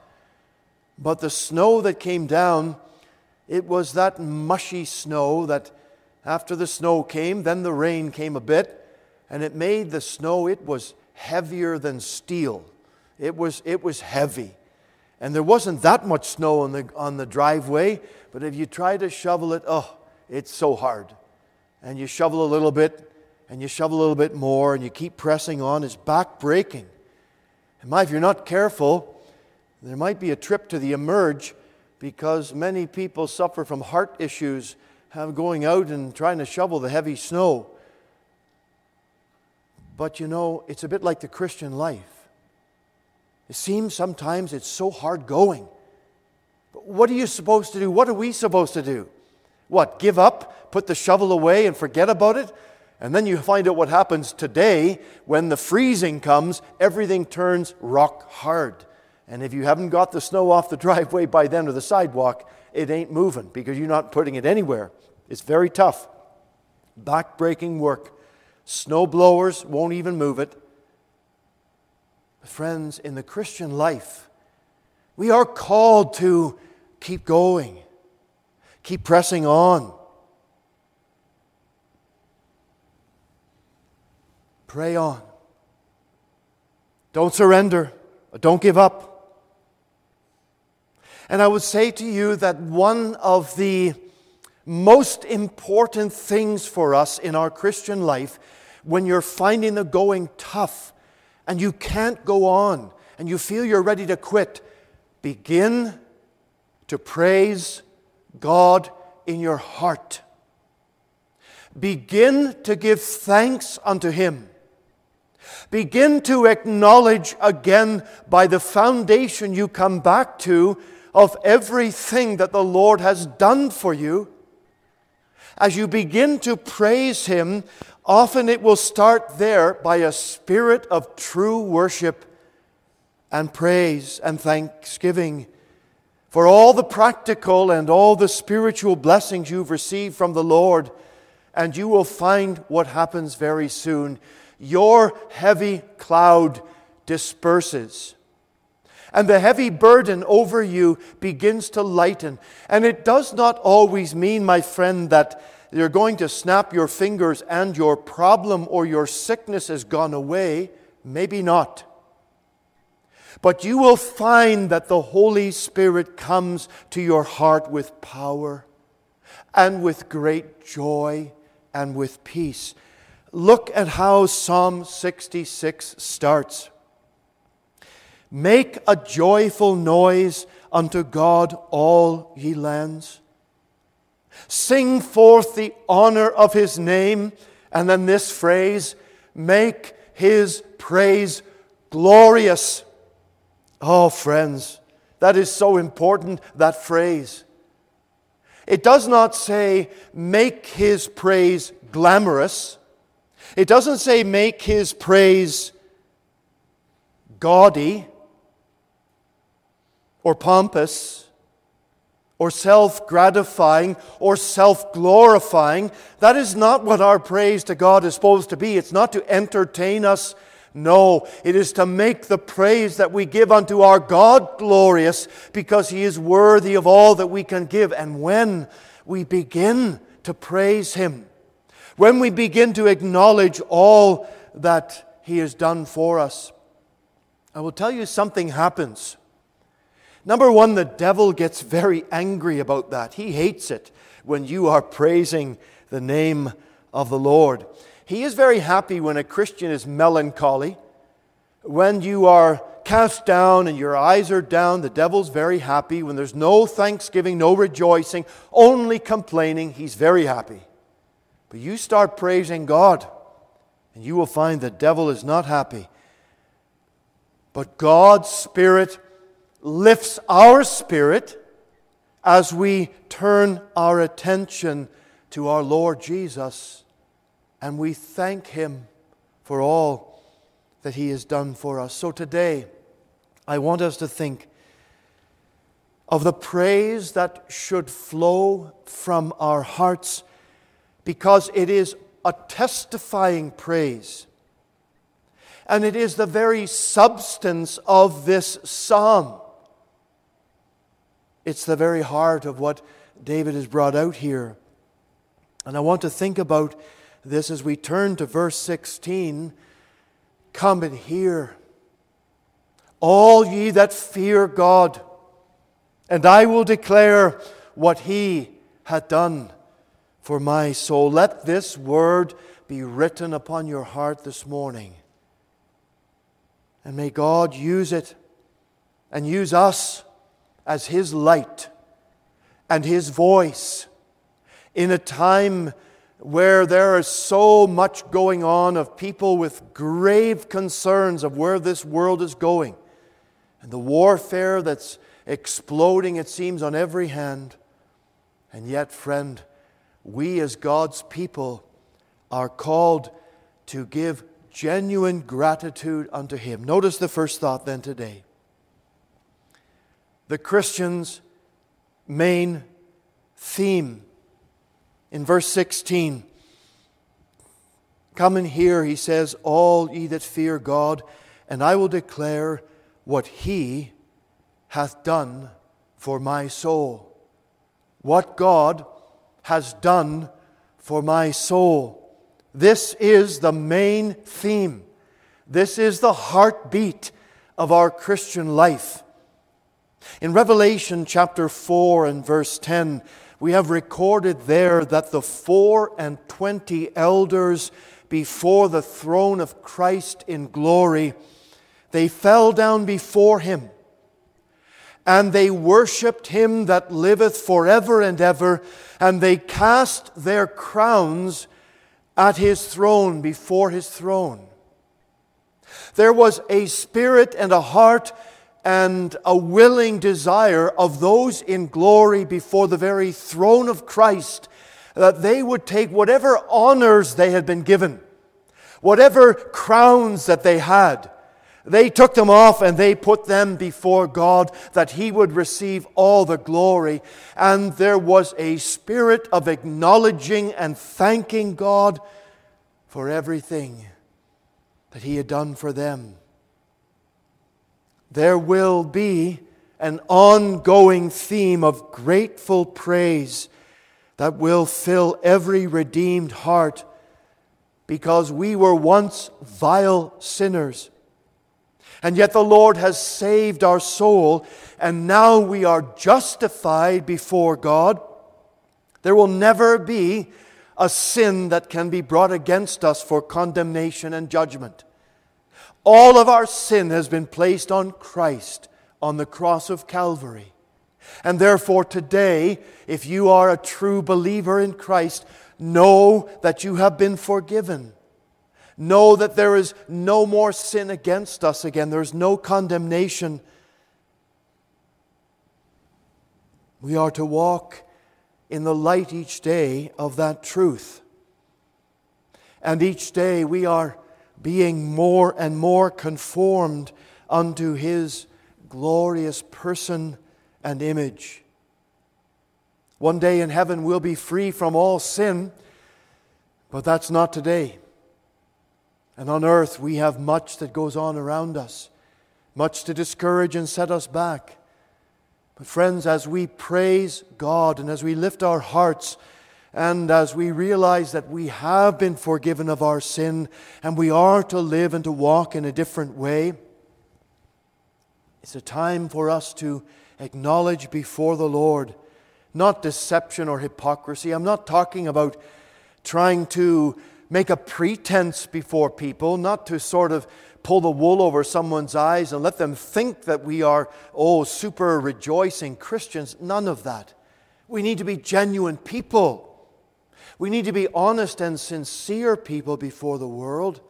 but the snow that came down, it was that mushy snow that after the snow came, then the rain came a bit, and it made the snow, it was heavier than steel. It was, it was heavy. And there wasn't that much snow on the, on the driveway, but if you try to shovel it, oh, it's so hard. And you shovel a little bit, and you shovel a little bit more and you keep pressing on, it's back breaking. And my, if you're not careful, there might be a trip to the emerge because many people suffer from heart issues have going out and trying to shovel the heavy snow. But you know, it's a bit like the Christian life. It seems sometimes it's so hard going. But what are you supposed to do? What are we supposed to do? What, give up, put the shovel away, and forget about it? And then you find out what happens today when the freezing comes, everything turns rock hard. And if you haven't got the snow off the driveway by then or the sidewalk, it ain't moving because you're not putting it anywhere. It's very tough. Back-breaking work. Snow blowers won't even move it. But friends, in the Christian life, we are called to keep going, keep pressing on. Pray on. Don't surrender. Don't give up. And I would say to you that one of the most important things for us in our Christian life when you're finding the going tough and you can't go on and you feel you're ready to quit, begin to praise God in your heart. Begin to give thanks unto Him. Begin to acknowledge again by the foundation you come back to of everything that the Lord has done for you, as you begin to praise Him, often it will start there by a spirit of true worship and praise and thanksgiving for all the practical and all the spiritual blessings you've received from the Lord. And you will find what happens very soon. Your heavy cloud disperses and the heavy burden over you begins to lighten. And it does not always mean, my friend, that you're going to snap your fingers and your problem or your sickness has gone away. Maybe not. But you will find that the Holy Spirit comes to your heart with power and with great joy and with peace. Look at how Psalm 66 starts. Make a joyful noise unto God, all ye lands. Sing forth the honor of his name. And then this phrase, make his praise glorious. Oh, friends, that is so important, that phrase. It does not say, make his praise glamorous. It doesn't say, make his praise gaudy or pompous or self gratifying or self glorifying. That is not what our praise to God is supposed to be. It's not to entertain us. No, it is to make the praise that we give unto our God glorious because He is worthy of all that we can give. And when we begin to praise Him, when we begin to acknowledge all that He has done for us, I will tell you something happens. Number one, the devil gets very angry about that. He hates it when you are praising the name of the Lord. He is very happy when a Christian is melancholy. When you are cast down and your eyes are down, the devil's very happy. When there's no thanksgiving, no rejoicing, only complaining, he's very happy. But you start praising God, and you will find the devil is not happy. But God's Spirit lifts our spirit as we turn our attention to our Lord Jesus and we thank Him for all that He has done for us. So today, I want us to think of the praise that should flow from our hearts because it is a testifying praise. And it is the very substance of this psalm. It's the very heart of what David has brought out here. And I want to think about this as we turn to verse 16. Come and hear, all ye that fear God, and I will declare what he hath done for my soul. Let this word be written upon your heart this morning. And may God use it and use us as His light and His voice in a time where there is so much going on of people with grave concerns of where this world is going and the warfare that's exploding, it seems, on every hand. And yet, friend, we as God's people are called to give genuine gratitude unto Him. Notice the first thought then today. The Christian's main theme in verse 16. Come and hear, he says, all ye that fear God, and I will declare what he hath done for my soul. What God has done for my soul. This is the main theme. This is the heartbeat of our Christian life. In Revelation chapter 4 and verse 10, we have recorded there that the four and twenty elders before the throne of Christ in glory, they fell down before him and they worshipped him that liveth forever and ever, and they cast their crowns at his throne, before his throne. There was a spirit and a heart and a willing desire of those in glory before the very throne of Christ that they would take whatever honors they had been given, whatever crowns that they had, they took them off and they put them before God that He would receive all the glory. And there was a spirit of acknowledging and thanking God for everything that He had done for them there will be an ongoing theme of grateful praise that will fill every redeemed heart because we were once vile sinners. And yet the Lord has saved our soul, and now we are justified before God. There will never be a sin that can be brought against us for condemnation and judgment. All of our sin has been placed on Christ on the cross of Calvary. And therefore, today, if you are a true believer in Christ, know that you have been forgiven. Know that there is no more sin against us again, there is no condemnation. We are to walk in the light each day of that truth. And each day we are being more and more conformed unto his glorious person and image. One day in heaven we'll be free from all sin, but that's not today. And on earth we have much that goes on around us, much to discourage and set us back. But, friends, as we praise God and as we lift our hearts, and as we realize that we have been forgiven of our sin and we are to live and to walk in a different way, it's a time for us to acknowledge before the Lord not deception or hypocrisy. I'm not talking about trying to make a pretense before people, not to sort of pull the wool over someone's eyes and let them think that we are, oh, super rejoicing Christians. None of that. We need to be genuine people. We need to be honest and sincere people before the world.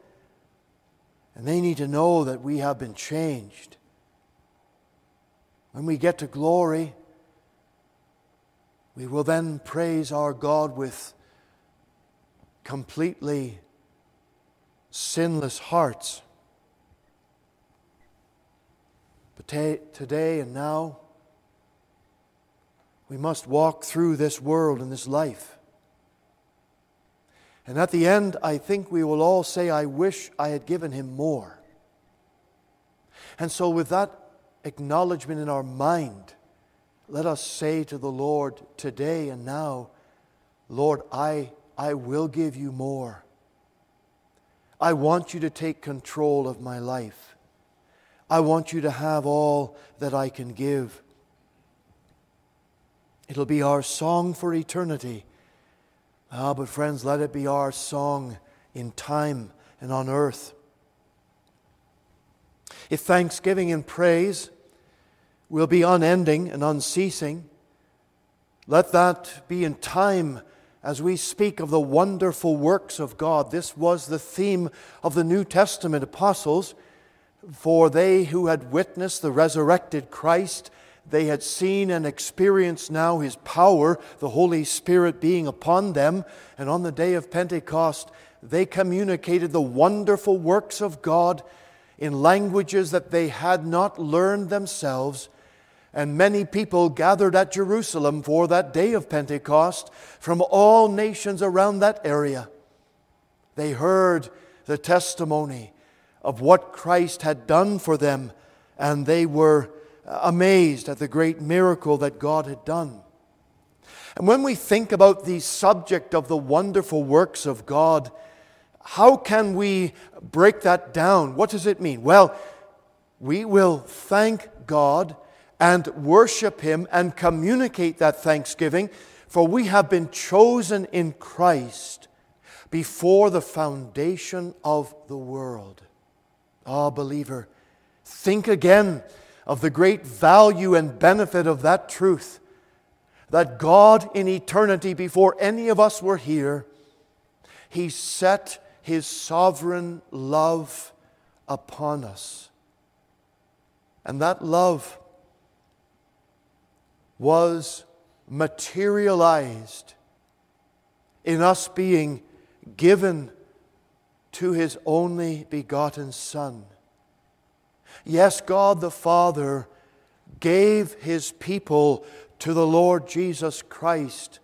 And they need to know that we have been changed. When we get to glory, we will then praise our God with completely sinless hearts. But today and now, we must walk through this world and this life and at the end, I think we will all say, I wish I had given him more. And so, with that acknowledgement in our mind, let us say to the Lord today and now, Lord, I, I will give you more. I want you to take control of my life. I want you to have all that I can give. It'll be our song for eternity Ah, but friends, let it be our song in time and on earth. If thanksgiving and praise will be unending and unceasing, let that be in time as we speak of the wonderful works of God. This was the theme of the New Testament apostles. For they who had witnessed the resurrected Christ they had seen and experienced now His power, the Holy Spirit being upon them. And on the day of Pentecost, they communicated the wonderful works of God in languages that they had not learned themselves. And many people gathered at Jerusalem for that day of Pentecost from all nations around that area. They heard the testimony of what Christ had done for them, and they were amazed at the great miracle that God had done. And when we think about the subject of the wonderful works of God, how can we break that down? What does it mean? Well, we will thank God and worship Him and communicate that thanksgiving, for we have been chosen in Christ before the foundation of the world. Ah, oh, believer, think again of the great value and benefit of that truth that God in eternity, before any of us were here, He set His sovereign love upon us. And that love was materialized in us being given to His only begotten Son. Yes, God the Father gave His people to the Lord Jesus Christ.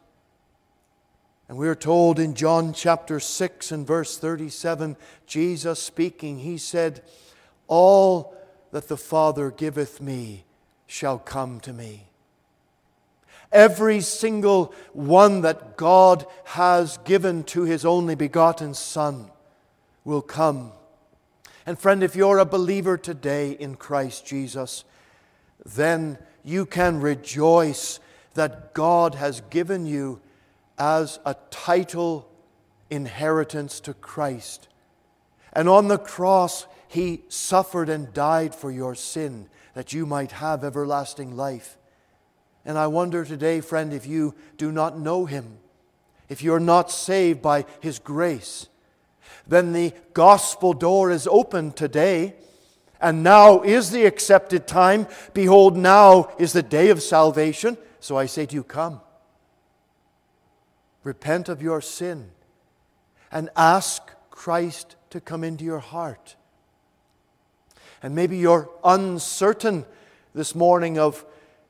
And we are told in John chapter 6 and verse 37, Jesus speaking, He said, All that the Father giveth me shall come to me. Every single one that God has given to His only begotten Son will come. And friend, if you're a believer today in Christ Jesus, then you can rejoice that God has given you as a title inheritance to Christ. And on the cross, He suffered and died for your sin that you might have everlasting life. And I wonder today, friend, if you do not know Him, if you're not saved by His grace, then the gospel door is open today. And now is the accepted time. Behold, now is the day of salvation. So I say to you, come. Repent of your sin and ask Christ to come into your heart. And maybe you're uncertain this morning of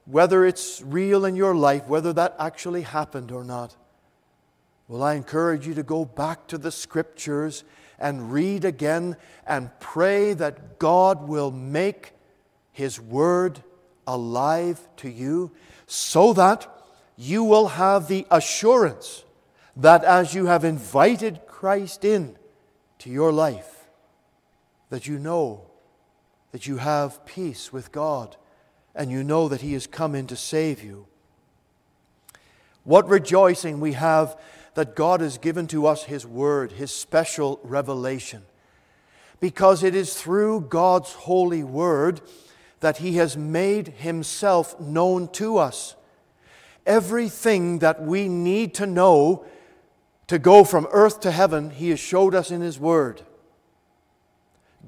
whether it's real in your life, whether that actually happened or not. Well, I encourage you to go back to the scriptures and read again and pray that God will make His Word alive to you so that you will have the assurance that as you have invited Christ in to your life, that you know that you have peace with God and you know that He has come in to save you. What rejoicing we have that God has given to us His Word, His special revelation. Because it is through God's holy Word that He has made Himself known to us. Everything that we need to know to go from earth to heaven, He has showed us in His Word.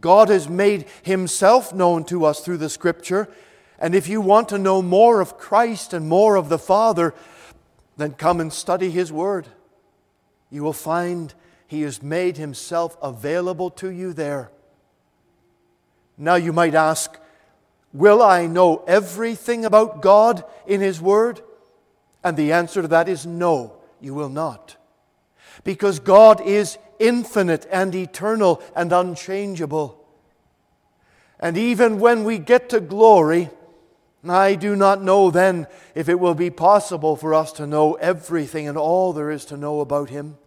God has made Himself known to us through the Scripture. And if you want to know more of Christ and more of the Father, then come and study His Word you will find He has made Himself available to you there. Now you might ask, Will I know everything about God in His Word? And the answer to that is no, you will not. Because God is infinite and eternal and unchangeable. And even when we get to glory, I do not know then if it will be possible for us to know everything and all there is to know about Him.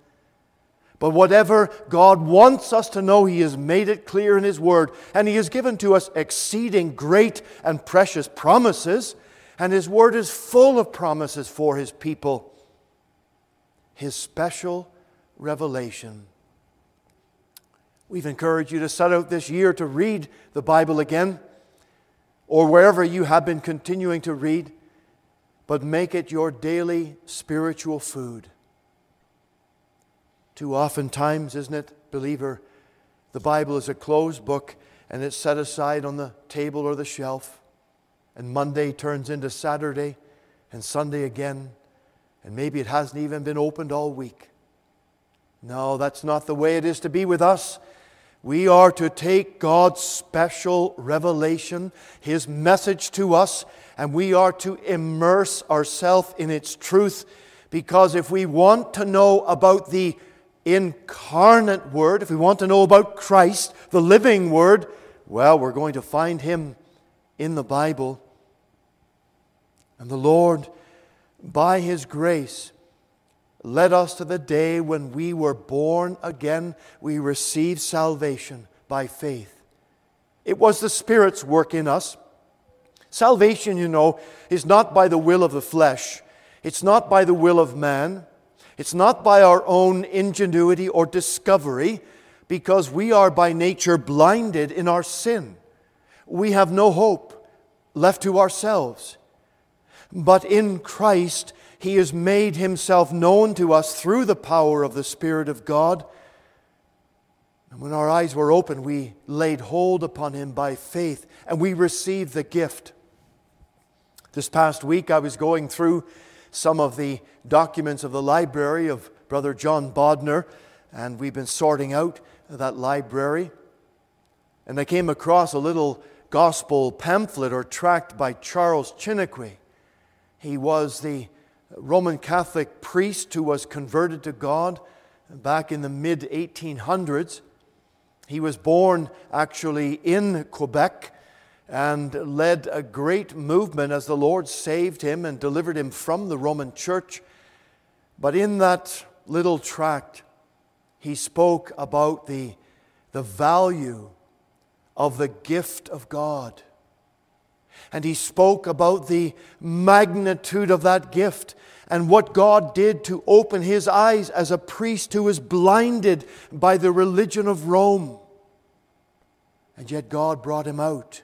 But whatever God wants us to know, He has made it clear in His Word, and He has given to us exceeding great and precious promises, and His Word is full of promises for His people. His special revelation. We've encouraged you to set out this year to read the Bible again or wherever you have been continuing to read, but make it your daily spiritual food. Too often times, isn't it, believer, the Bible is a closed book and it's set aside on the table or the shelf, and Monday turns into Saturday and Sunday again, and maybe it hasn't even been opened all week. No, that's not the way it is to be with us. We are to take God's special revelation, His message to us, and we are to immerse ourselves in its truth. Because if we want to know about the incarnate Word, if we want to know about Christ, the living Word, well, we're going to find Him in the Bible. And the Lord, by His grace, led us to the day when we were born again. We received salvation by faith. It was the Spirit's work in us. Salvation, you know, is not by the will of the flesh, it's not by the will of man, it's not by our own ingenuity or discovery, because we are by nature blinded in our sin. We have no hope left to ourselves. But in Christ, He has made Himself known to us through the power of the Spirit of God. And when our eyes were open, we laid hold upon Him by faith and we received the gift. This past week, I was going through some of the documents of the library of Brother John Bodner, and we've been sorting out that library. And I came across a little gospel pamphlet or tract by Charles Chiniquy. He was the Roman Catholic priest who was converted to God back in the mid 1800s. He was born actually in Quebec and led a great movement as the Lord saved him and delivered him from the Roman church. But in that little tract, he spoke about the, the value of the gift of God. And he spoke about the magnitude of that gift and what God did to open his eyes as a priest who was blinded by the religion of Rome. And yet God brought him out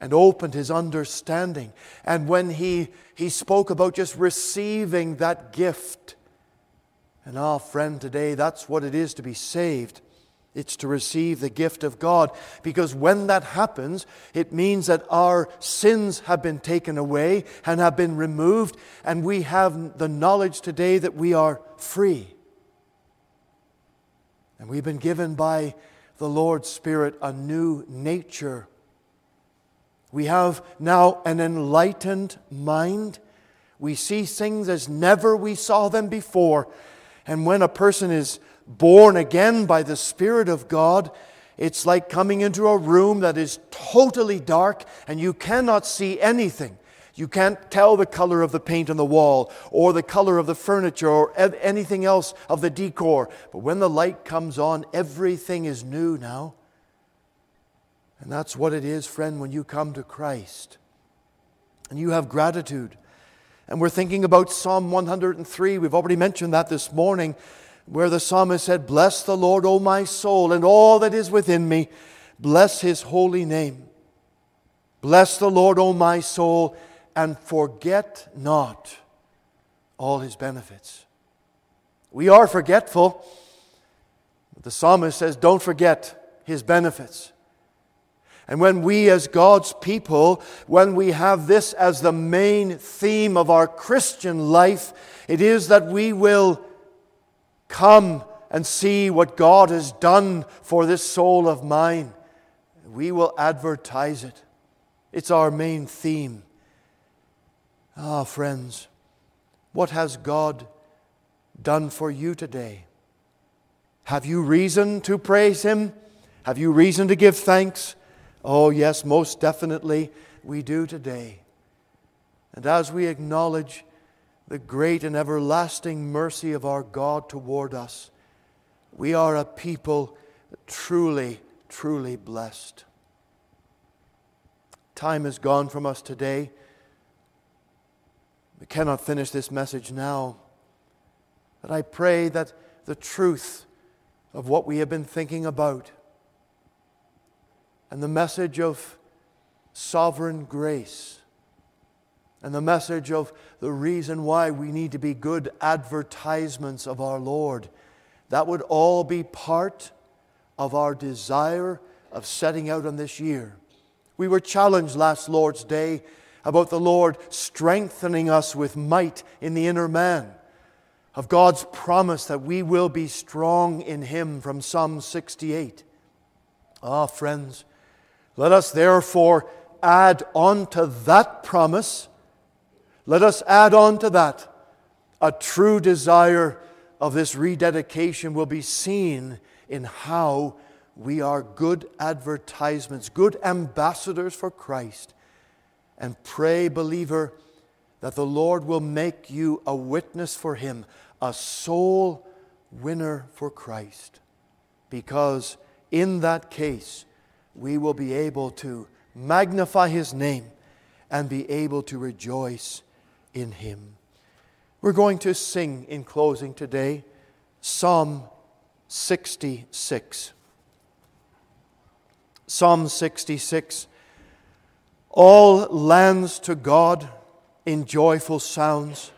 and opened his understanding. And when he, he spoke about just receiving that gift, and ah, friend, today that's what it is to be saved. It's to receive the gift of God. Because when that happens, it means that our sins have been taken away and have been removed, and we have the knowledge today that we are free. And we've been given by the Lord's Spirit a new nature. We have now an enlightened mind. We see things as never we saw them before. And when a person is born again by the Spirit of God, it's like coming into a room that is totally dark and you cannot see anything. You can't tell the color of the paint on the wall or the color of the furniture or anything else of the decor. But when the light comes on, everything is new now. And that's what it is, friend, when you come to Christ and you have gratitude and we're thinking about Psalm 103. We've already mentioned that this morning, where the psalmist said, Bless the Lord, O my soul, and all that is within me. Bless his holy name. Bless the Lord, O my soul, and forget not all his benefits. We are forgetful. But the psalmist says, Don't forget his benefits. And when we, as God's people, when we have this as the main theme of our Christian life, it is that we will come and see what God has done for this soul of mine. We will advertise it. It's our main theme. Ah, friends, what has God done for you today? Have you reason to praise Him? Have you reason to give thanks? Oh, yes, most definitely we do today. And as we acknowledge the great and everlasting mercy of our God toward us, we are a people truly, truly blessed. Time has gone from us today. We cannot finish this message now. But I pray that the truth of what we have been thinking about and the message of sovereign grace and the message of the reason why we need to be good advertisements of our Lord. That would all be part of our desire of setting out on this year. We were challenged last Lord's Day about the Lord strengthening us with might in the inner man. of God's promise that we will be strong in Him from Psalm 68. Ah, friends, let us therefore add on to that promise, let us add on to that a true desire of this rededication will be seen in how we are good advertisements, good ambassadors for Christ. And pray, believer, that the Lord will make you a witness for Him, a soul winner for Christ. Because in that case, we will be able to magnify His name and be able to rejoice in Him. We're going to sing in closing today Psalm 66. Psalm 66. All lands to God in joyful sounds.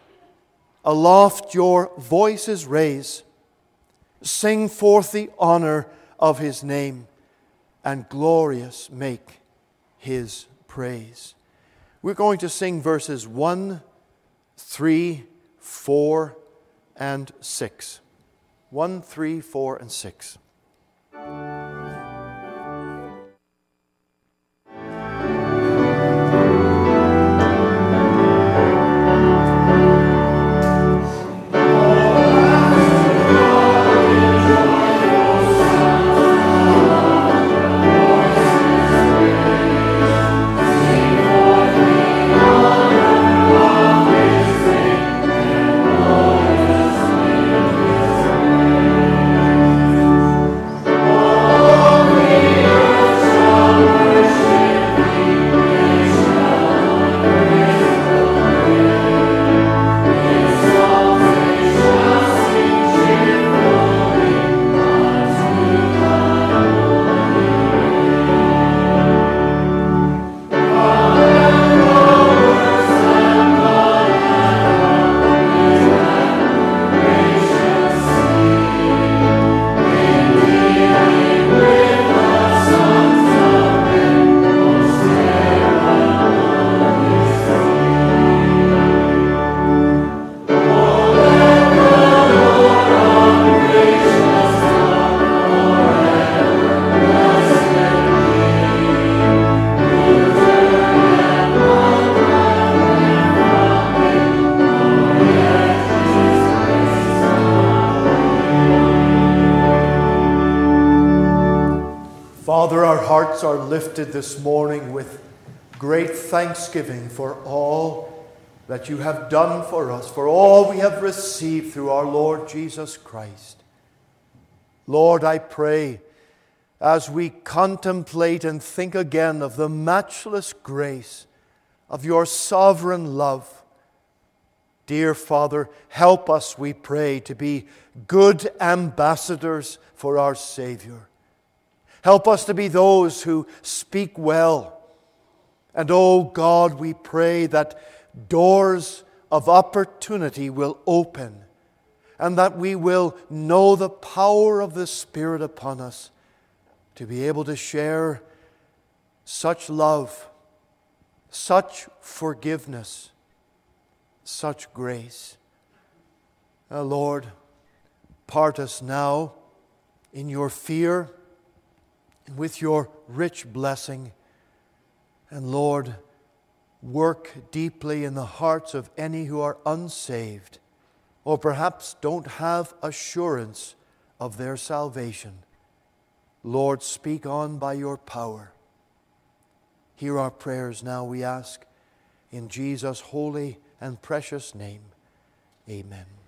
Aloft your voices raise. Sing forth the honor of his name and glorious make his praise. We're going to sing verses 1, 3, 4, and 6. 1, 3, 4, and 6. Hearts are lifted this morning with great thanksgiving for all that you have done for us, for all we have received through our Lord Jesus Christ. Lord, I pray as we contemplate and think again of the matchless grace of your sovereign love. Dear Father, help us, we pray, to be good ambassadors for our Savior. Help us to be those who speak well. And oh God, we pray that doors of opportunity will open and that we will know the power of the Spirit upon us to be able to share such love, such forgiveness, such grace. Uh, Lord, part us now in your fear with your rich blessing. And Lord, work deeply in the hearts of any who are unsaved or perhaps don't have assurance of their salvation. Lord, speak on by your power. Hear our prayers now, we ask, in Jesus' holy and precious name. Amen.